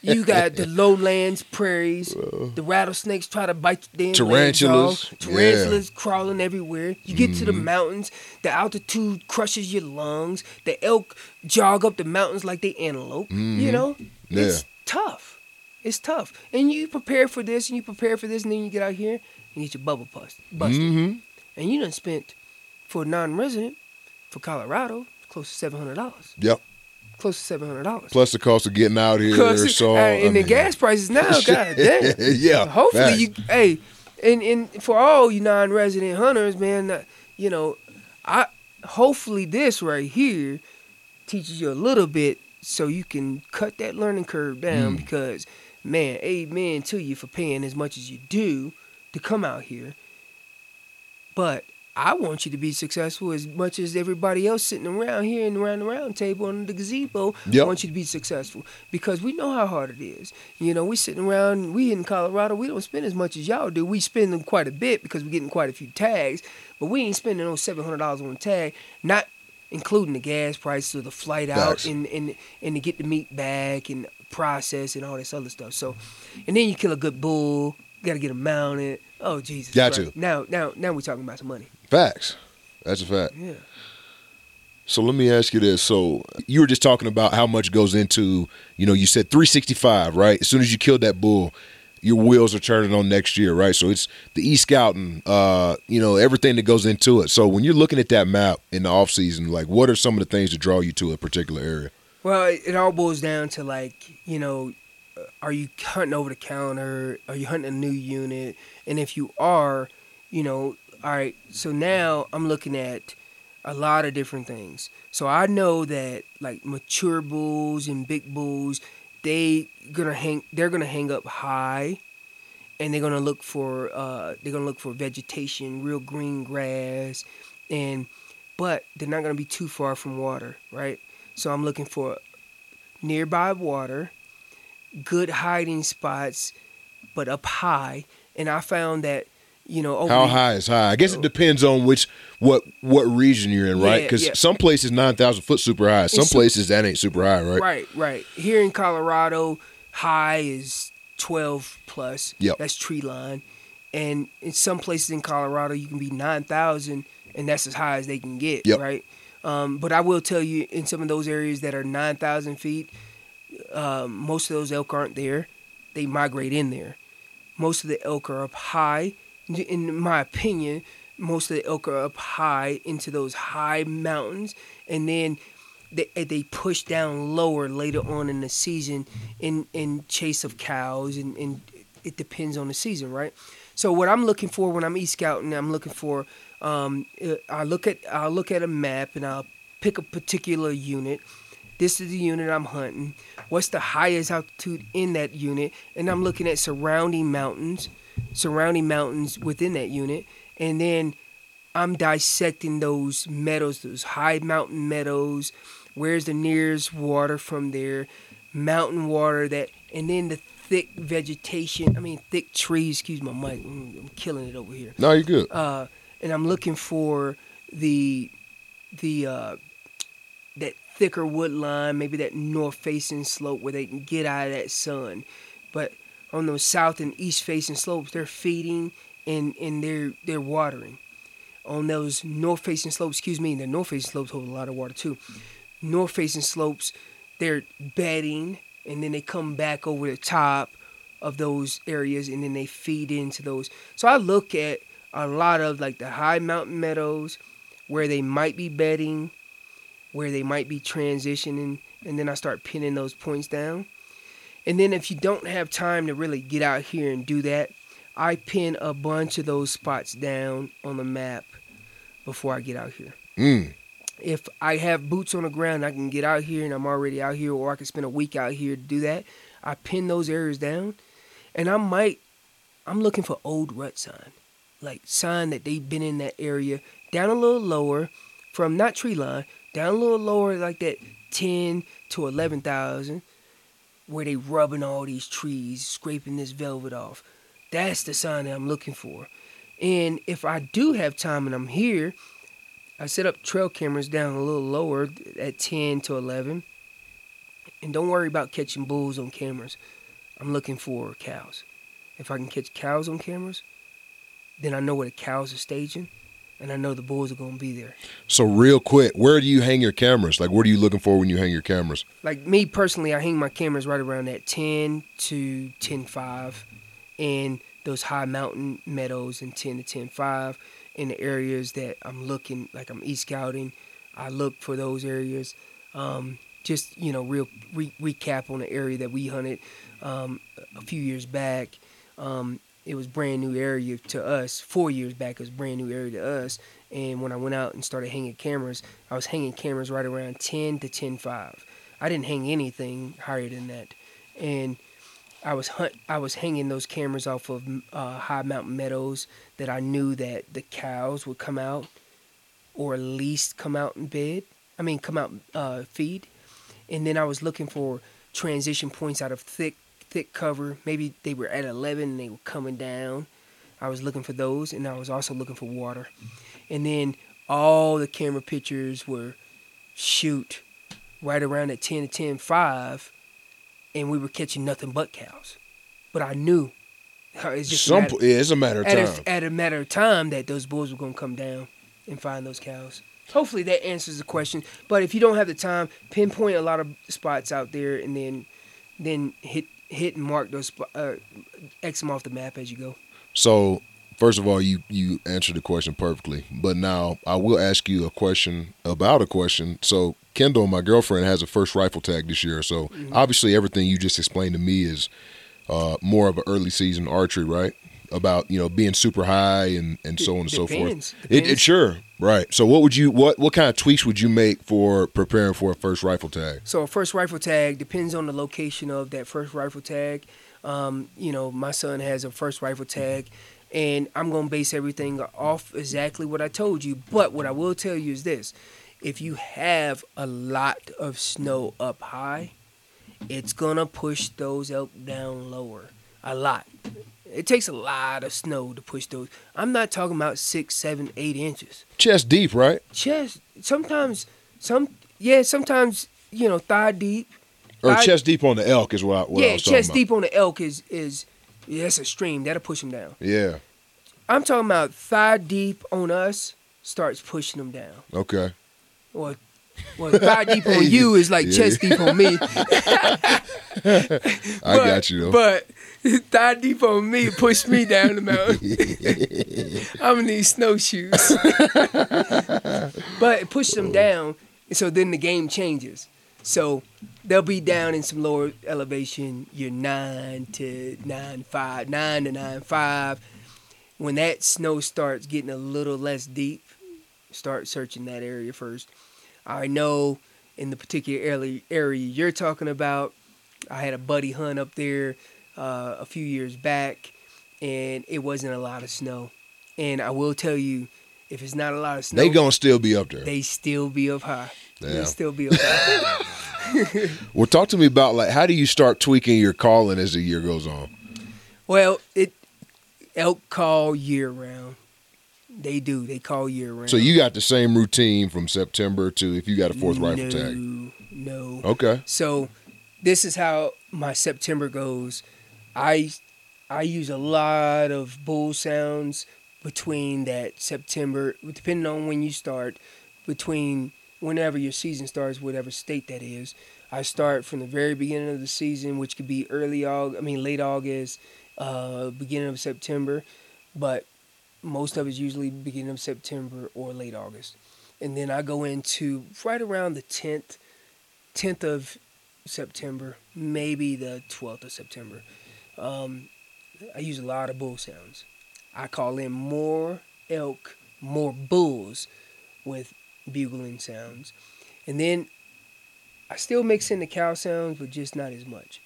you got the lowlands, prairies, the rattlesnakes try to bite legs Tarantulas, off, tarantulas crawling everywhere. You get to the mountains, the altitude crushes your lungs. The elk jog up the mountains like they antelope. You know, it's tough. It's tough, and you prepare for this, and you prepare for this, and then you get out here and get your bubble bust, busted. hmm And you done spent for a non-resident for Colorado close to seven hundred dollars. Yep. Close to seven hundred dollars. Plus the cost of getting out here. So uh, I and the gas prices now, god damn. yeah. Hopefully facts. you, hey, and and for all you non-resident hunters, man, uh, you know, I hopefully this right here teaches you a little bit so you can cut that learning curve down Mm. because, man, amen to you for paying as much as you do to come out here. But I want you to be successful as much as everybody else sitting around here and around the round table on the gazebo Yep. want you to be successful because we know how hard it is. You know, we're sitting around, we in Colorado, we don't spend as much as y'all do. We spend them quite a bit because we're getting quite a few tags, but we ain't spending those seven hundred dollars on a tag, not including the gas prices or the flight out and, and and to get the meat back and process and all this other stuff. So, and then you kill a good bull, got to get them mounted. Oh Jesus! Got to. Now, now, now we're talking about some money. Facts. That's a fact. Yeah. So let me ask you this. So you were just talking about how much goes into, you know, you said 365, right? As soon as you killed that bull, your wheels are turning on next year, right? So it's the e scouting, uh, you know, everything that goes into it. So when you're looking at that map in the off season, like what are some of the things that draw you to a particular area? Well, it, it all boils down to like, you know, uh, are you hunting over the counter? Are you hunting a new unit? And if you are, you know, all right. So now I'm looking at a lot of different things. So I know that like mature bulls and big bulls, they gonna hang. They're gonna hang up high, and they're gonna look for. Uh, they're gonna look for vegetation, real green grass, and but they're not gonna be too far from water, right? So I'm looking for nearby water, good hiding spots, but up high. And I found that, you know, over How the- high is high? I guess it depends on which what what region you're in, right? Yeah, Because yeah. some places nine thousand foot super high. Some It's- places that ain't super high, right? Right, right. Here in Colorado, high is 12 plus. Yep. That's tree line. And in some places in Colorado, you can be 9,000, and that's as high as they can get, Yep. right? Um, but I will tell you, in some of those areas that are 9,000 feet, um, most of those elk aren't there. They migrate in there. Most of the elk are up high. In my opinion, most of the elk are up high into those high mountains, and then they they push down lower later on in the season in in chase of cows, and, and it depends on the season, right? So what I'm looking for when I'm e scouting, I'm looking for um, uh, I look at I look at a map and I'll pick a particular unit. This is the unit I'm hunting. What's the highest altitude in that unit? And I'm looking at surrounding mountains, surrounding mountains within that unit, and then I'm dissecting those meadows, those high mountain meadows. Where's the nearest water from there? Mountain water that, and then the thick vegetation. I mean, thick trees. Excuse my mic. I'm killing it over here. No, you're good. Uh, and I'm looking for the the uh, that thicker wood line, maybe that north facing slope where they can get out of that sun. But on those south and east facing slopes, they're feeding and and they're they're watering. On those north facing slopes, excuse me, the north facing slopes hold a lot of water too. North facing slopes, they're bedding and then they come back over the top of those areas and then they feed into those. So I look at a lot of like the high mountain meadows where they might be bedding, where they might be transitioning, and then I start pinning those points down. And then if you don't have time to really get out here and do that, I pin a bunch of those spots down on the map before I get out here. Mm. If I have boots on the ground, I can get out here and I'm already out here, or I can spend a week out here to do that. I pin those areas down, and I might, I'm looking for old rut sign, like sign that they've been in that area, down a little lower, from not tree line, down a little lower, like that 10 to 11,000, where they rubbing all these trees, scraping this velvet off. That's the sign that I'm looking for. And if I do have time and I'm here, I set up trail cameras down a little lower at 10 to 11. And don't worry about catching bulls on cameras. I'm looking for cows. If I can catch cows on cameras, then I know where the cows are staging and I know the bulls are going to be there. So real quick, where do you hang your cameras? Like, what are you looking for when you hang your cameras? Like me personally, I hang my cameras right around that 10 to 10.5 in those high mountain meadows and 10 to 10.5 in the areas that I'm looking, like I'm e-scouting. I look for those areas. Um, just, you know, real re- recap on the area that we hunted um, a few years back. Um, it was brand new area to us. Four years back, it was brand new area to us. And when I went out and started hanging cameras, I was hanging cameras right around 10 to 10.5. I didn't hang anything higher than that. And I was hunt I was hanging those cameras off of uh, high mountain meadows that I knew that the cows would come out or at least come out in bed. I mean, come out uh, feed, and then I was looking for transition points out of thick thick cover. Maybe they were at 11 and they were coming down. I was looking for those, and I was also looking for water. And then all the camera pictures were shoot right around at 10 to 10 5 and we were catching nothing but cows. But I knew uh, it's just Some, a matter, yeah, it's a matter of at, time. a, at a matter of time that those bulls were going to come down and find those cows. Hopefully that answers the question. But if you don't have the time, pinpoint a lot of spots out there and then then hit hit and mark those uh, X them off the map as you go. So, first of all, you you answered the question perfectly. But now I will ask you a question about a question. So, Kendall, my girlfriend, has a first rifle tag this year. So, Mm-hmm. obviously, everything you just explained to me is uh, more of an early season archery, right? About you know being super high and and so on and so Depends. forth. It, it sure right. So, what would you what what kind of tweaks would you make for preparing for a first rifle tag? So a first rifle tag depends on the location of that first rifle tag. Um, you know, my son has a first rifle tag, and I'm gonna base everything off exactly what I told you. But what I will tell you is this: if you have a lot of snow up high, it's gonna push those elk down lower. A lot. It takes a lot of snow to push those. I'm not talking about six, seven, eight inches Chest deep, right? chest sometimes some yeah sometimes you know thigh deep Or I- chest deep on the elk is what I, what I yeah talking chest deep on the elk is is yeah, that's a stream that'll push them down Yeah. i'm talking about thigh deep on us starts pushing them down Okay. or well thigh deep on you is like Yeah. chest deep on me. I but, got you though. but thigh deep on me push me down the mountain. I'm gonna need snowshoes but it pushes them down and so then the game changes. So they'll be down in some lower elevation you're nine to nine five nine to nine five. When that snow starts getting a little less deep start searching that area first i know in the particular area, area you're talking about i had a buddy hunt up there uh, a few years back and it wasn't a lot of snow and i will tell you if it's not a lot of snow they gonna still be up there. they still be up high. Yeah. They still be up high. Well, talk to me about like how do you start tweaking your calling as the year goes on? well, it elk call year round. They do. They call year round. So you got the same routine from September to if you got a fourth rifle tag. No. Okay. So this is how my September goes. I I use a lot of bull sounds between that September, depending on when you start, between whenever your season starts, whatever state that is. I start from the very beginning of the season, which could be early August, I mean late August, uh, beginning of September, but most of it's usually beginning of September or late August. And then I go into right around the 10th, 10th of September, maybe the 12th of September. Um, I use a lot of bull sounds. I call in more elk, more bulls with bugling sounds. And then I still mix in the cow sounds, but just not as much.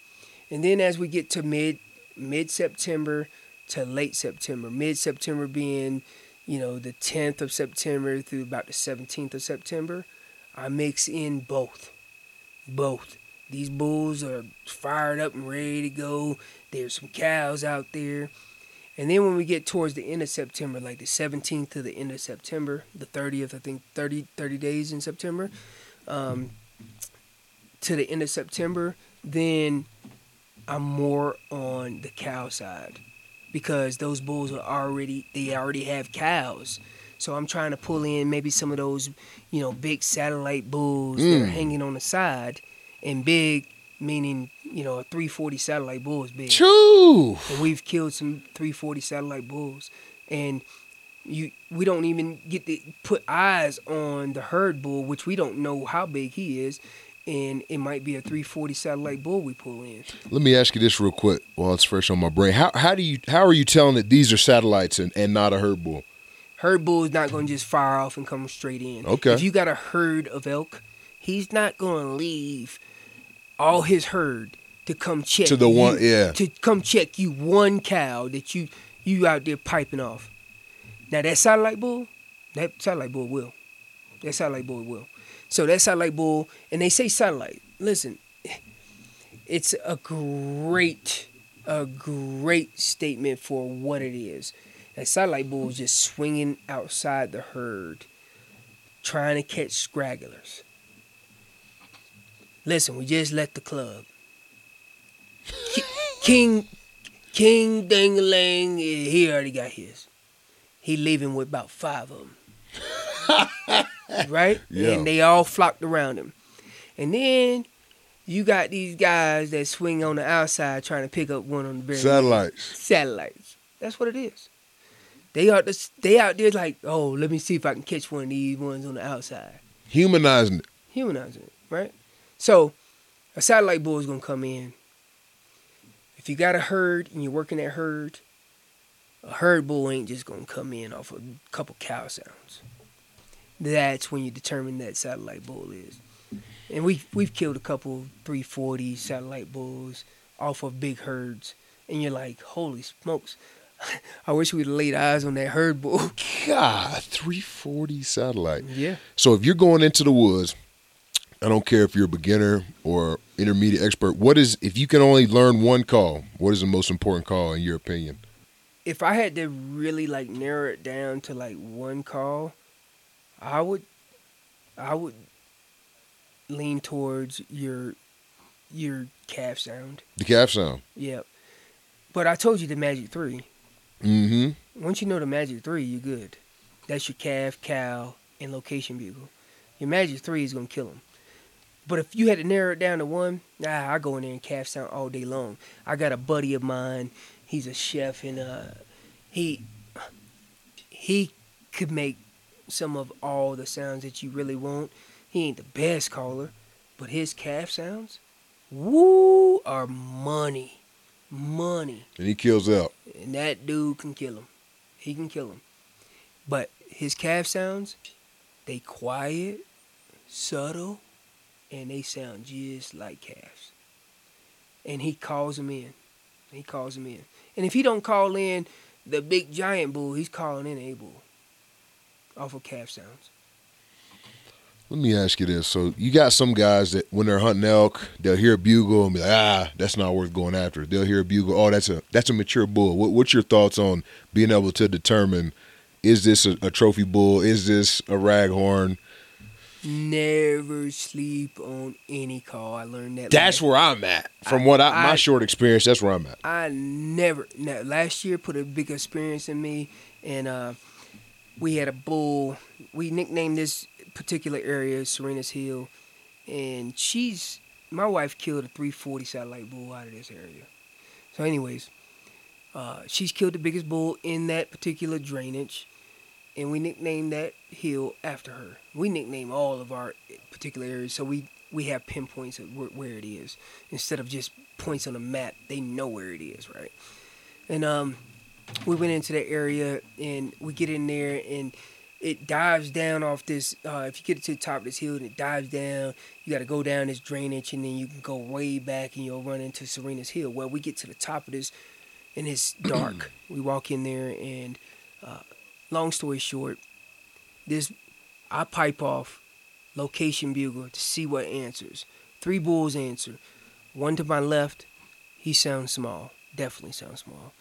And then as we get to mid mid September to late September, mid September being, you know, the 10th of September through about the 17th of September, I mix in both. Both. These bulls are fired up and ready to go. There's some cows out there. And then when we get towards the end of September, like the 17th to the end of September, the 30th, I think 30, 30 days in September, um, to the end of September, then I'm more on the cow side because those bulls are already, they already have cows. So I'm trying to pull in maybe some of those, you know, big satellite bulls that are Mm. hanging on the side. And big, meaning, you know, a 340 satellite bull is big True. and we've killed some 340 satellite bulls and you we don't even get to put eyes on the herd bull which we don't know how big he is and it might be a 340 satellite bull we pull in Let me ask you this real quick while it's fresh on my brain. How how do you how are you telling that these are satellites and, and not a herd bull? herd bull is not going to just fire off and come straight in Okay. if you got a herd of elk he's not going to leave all his herd to come check To the you- one- yeah. to come check you one cow that you you out there piping off. Now that satellite bull, that satellite bull will. That satellite bull will. So that satellite bull, and they say satellite. Listen, it's a great, a great statement for what it is. That satellite bull is just swinging outside the herd, trying to catch scragglers. Listen, we just left the club. Ki- King, King Dingaling, he already got his. He leaving with about five of them. right? Yeah. And they all flocked around him. And then you got these guys that swing on the outside trying to pick up one on the very Satellites. satellites. That's what it is. They are the, they out there like, oh, let me see if I can catch one of these ones on the outside. Humanizing it. Humanizing it, right? So a satellite bull is gonna come in. If you got a herd and you're working that herd, a herd bull ain't just gonna come in off a couple cow sounds. That's when you determine that satellite bull is. And we we've killed a couple 340 satellite bulls off of big herds, and you're like, holy smokes! I wish we'd laid eyes on that herd bull. God, 340 satellite. Yeah. So if you're going into the woods, I don't care if you're a beginner or intermediate expert. What is if you can only learn one call? What is the most important call in your opinion? if I had to really like narrow it down to like one call, I would I would lean towards your your calf sound. The calf sound. Yep. But I told you the magic three. Mm-hmm. Once you know the magic three, you're good. That's your calf, cow, and location bugle. Your magic three is gonna kill them. But if you had to narrow it down to one, nah, I go in there and calf sound all day long. I got a buddy of mine. He's a chef, and uh, he he could make some of all the sounds that you really want. He ain't the best caller, but his calf sounds, woo, are money, money And he kills out. and that dude can kill him. He can kill him. But his calf sounds, they quiet, subtle, and they sound just like calves. And he calls them in. He calls them in. And if he don't call in the big giant bull, he's calling in a bull off of calf sounds. Let me ask you this. So you got some guys that when they're hunting elk, they'll hear a bugle and be like, ah, that's not worth going after. They'll hear a bugle, oh, that's a that's a mature bull. What, what's your thoughts on being able to determine is this a, a trophy bull? Is this a raghorn? Never sleep on any call. I learned that. That's last- where I'm at. From what I, my I- short experience, that's where I'm at. I never. Now, last year put a big experience in me, and uh, we had a bull. We nicknamed this particular area Serena's Hill, and she's my wife killed a 340 satellite bull out of this area. So, anyways, uh, she's killed the biggest bull in that particular drainage, and we nicknamed that hill after her. We nickname all of our particular areas, so we we have pinpoints of where, where it is instead of just points on a map. They know where it is, right? And um, we went into that area, and we get in there, and it dives down off this. Uh, if you get to the top of this hill, and it dives down, you got to go down this drainage, and then you can go way back, and you'll run into Serena's Hill. Well, we get to the top of this, and it's dark. we walk in there, and uh, long story short, this I pipe off location bugle to see what answers. Three bulls answer. One to my left, he sounds small. Definitely sounds small.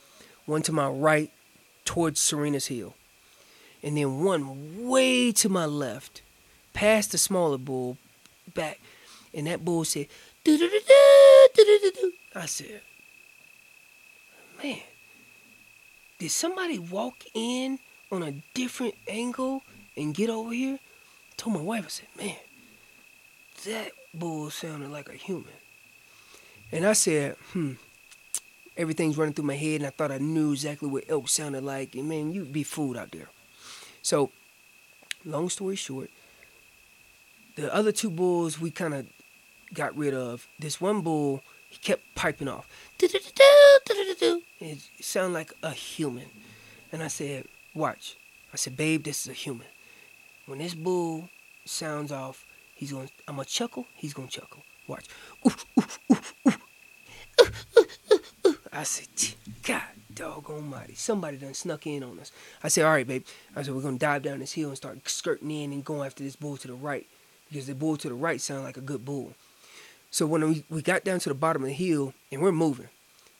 One to my right, towards Serena's Hill. And then one way to my left, past the smaller bull, back. And that bull said. I said, man, did somebody walk in on a different angle and get over here? I told my wife, I said, man, that bull sounded like a human. And I said, hmm, everything's running through my head, and I thought I knew exactly what elk sounded like. And man, you'd be fooled out there. So, long story short, the other two bulls we kind of got rid of. This one bull, he kept piping off. It sounded like a human. And I said, watch. I said, babe, this is a human. When this bull sounds off, he's going. I'm gonna chuckle. He's gonna chuckle. Watch. Oof, oof, oof. I said, God dog almighty, somebody done snuck in on us. I said, all right, babe. I said, we're going to dive down this hill and start skirting in and going after this bull to the right. Because the bull to the right sounded like a good bull. So when we, we got down to the bottom of the hill, and we're moving,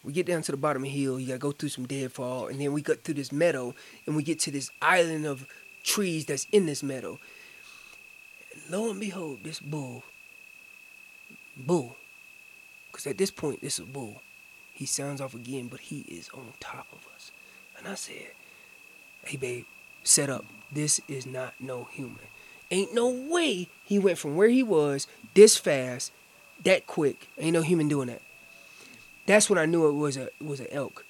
we get down to the bottom of the hill, you got to go through some deadfall, and then we got through this meadow, and we get to this island of trees that's in this meadow. And lo and behold, this bull, bull, because at this point, this is a bull. He sounds off again, but he is on top of us. And I said, hey, babe, set up. This is not no human. Ain't no way he went from where he was this fast, that quick. Ain't no human doing that. That's when I knew it was a it was an elk.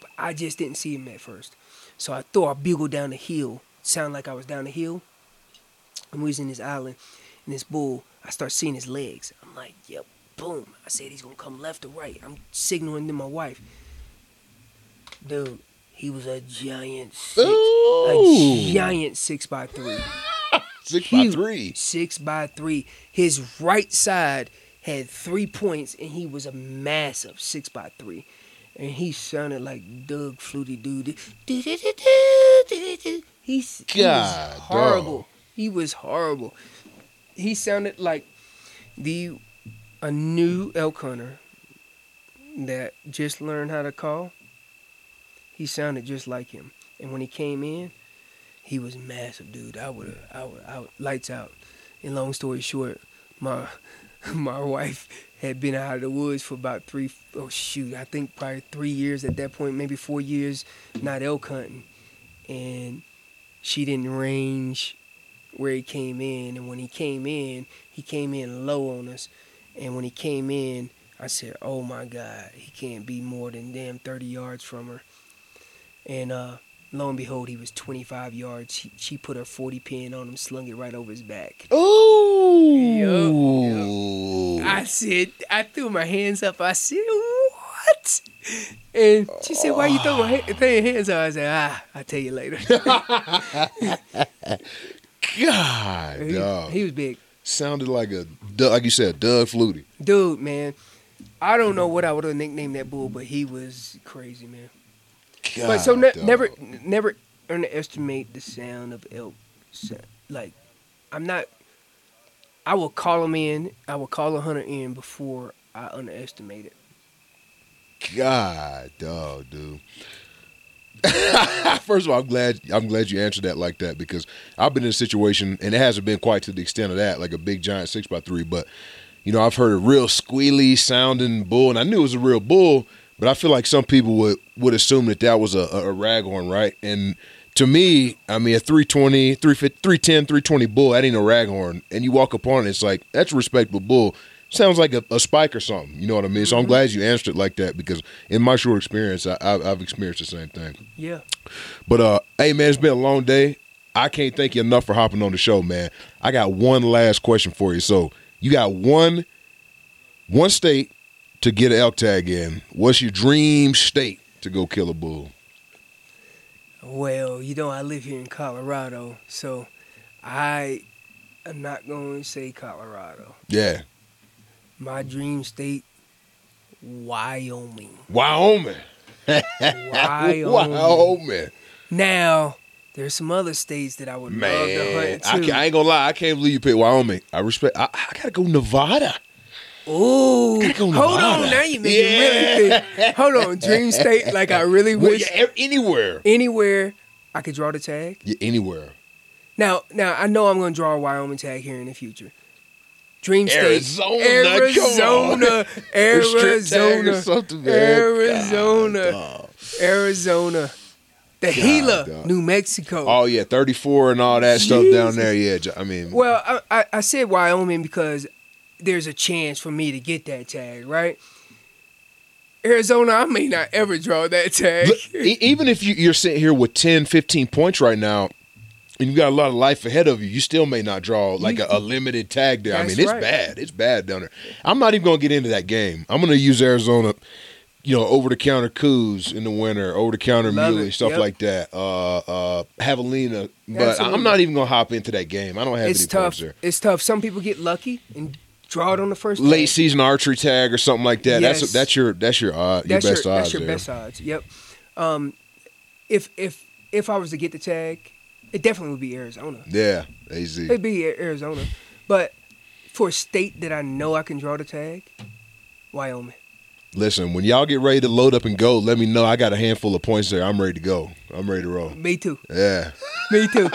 But I just didn't see him at first. So I threw a bugle down the hill. Sound like I was down the hill. And we was in this island, and this bull, I start seeing his legs. I'm like, yep, boom. I said he's gonna come left or right. I'm signaling to my wife. Dude, he was a giant six, a giant six by three. Six by Huge. three. Six by three. His right side had three points, and he was a massive six by three. And he sounded like Doug Flutie dude. He's he was God, horrible. dog. He was horrible. He sounded like the a new elk hunter that just learned how to call. He sounded just like him. And when he came in, he was massive, dude. I would I would, I would, lights out. And long story short, my my wife had been out of the woods for about three, oh shoot, I think probably three years at that point, maybe four years, not elk hunting, and she didn't range where he came in. And when he came in, he came in low on us. And when he came in, I said, "Oh my God, he can't be more than damn thirty yards from her." And uh, lo and behold, he was 25 yards. She, she put her 40 pin on him, slung it right over his back. Ooh. I said, I threw my hands up. I said, what? And she said, why you throw my ha- throw your hands up? I said, ah, I'll tell you later. God, he, dog. he was big. Sounded like a like you said, Doug Flutie. Dude, man. I don't know what I would have nicknamed that bull, but he was crazy, man. God, but so ne- never, never underestimate the sound of elk. Like, I'm not. I will call him in. I will call a hunter in before I underestimate it. God, dog, dude. First of all, I'm glad I'm glad you answered that like that because I've been in a situation and it hasn't been quite to the extent of that, like a big giant six by three, but you know, I've heard a real squealy sounding bull, and I knew it was a real bull, but I feel like some people would would assume that that was a, a, raghorn, right? And to me, I mean, a 320, 350, 310, 320 bull, that ain't a raghorn. And you walk upon it, it's like, that's a respectable bull. Sounds like a, a spike or something. You know what I mean? So I'm glad you answered it like that because in my short experience, I, I've experienced the same thing. Yeah. But uh, hey man, it's been a long day. I can't thank you enough for hopping on the show, man. I got one last question for you. So you got one one state to get an elk tag in. What's your dream state to go kill a bull? Well, you know, I live here in Colorado, so I am not going to say Colorado. Yeah, My dream state, Wyoming. Wyoming. Wyoming. Wyoming. Now, there's some other states that I would love to Man, hunt I, too. ca- I ain't gonna lie. I can't believe you picked Wyoming. I respect. I, I gotta go Nevada. Ooh, go hold on, now you make me really think. Hold on, dream state. Like I really Well, wish yeah, anywhere. anywhere I could draw the tag. Yeah, anywhere. Now, now I know I'm to draw a Wyoming tag here in the future. Dream state, Arizona, on. Arizona, A strip tag or Arizona. Arizona, God. Arizona, the Gila, dog. New Mexico. Oh yeah, thirty four and all that stuff down there. Yeah, I mean, Well, I, I, I said Wyoming because there's a chance for me to get that tag, right? Arizona, I may not ever draw that tag. even if you, you're sitting here with 10, 15 points right now, and you got a lot of life ahead of you, you still may not draw like a, a limited tag there. I mean, it's right. bad. It's bad down there. I'm not even gonna get into that game. I'm gonna use Arizona. You know, over the counter Coues in the winter, over the counter muley, stuff Yep. like that. Uh, uh, javelina, but I'm not even gonna hop into that game. I don't have it's any tough. points there. It's tough. Some people get lucky and draw it on the first late season archery tag or something like that. Yes. That's that's your that's your odd, your That's best your, odds. That's your there. best odds. Yep. Um, if if if I was to get the tag, it definitely would be Arizona. Yeah, AZ. It'd be Arizona, but for a state that I know I can draw the tag, Wyoming. Listen, when y'all get ready to load up and go, let me know. I got a handful of points there. I'm ready to go. I'm ready to roll. Me too. Yeah. Me too.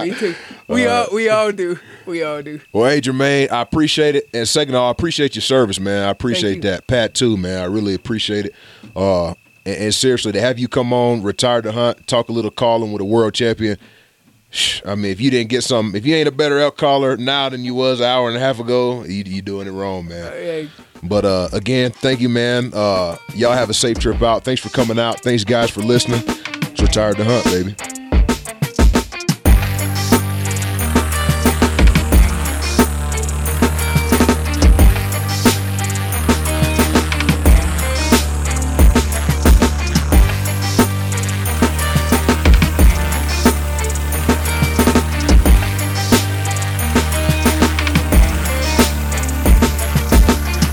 Me too. We all we all do. We all do. Well, hey, Jermaine, I appreciate it. And second of all, I appreciate your service, man. I appreciate that. Pat, too, man. I really appreciate it. Uh, and, and seriously, to have you come on, retire to hunt, talk a little calling with a world champion. I mean, if you didn't get some, if you ain't a better elk caller now than you was an hour and a half ago, you you doing it wrong, man. Hey, But uh, again, thank you, man. Uh, y'all have a safe trip out. Thanks for coming out. Thanks, guys, for listening. It's retired to hunt, baby.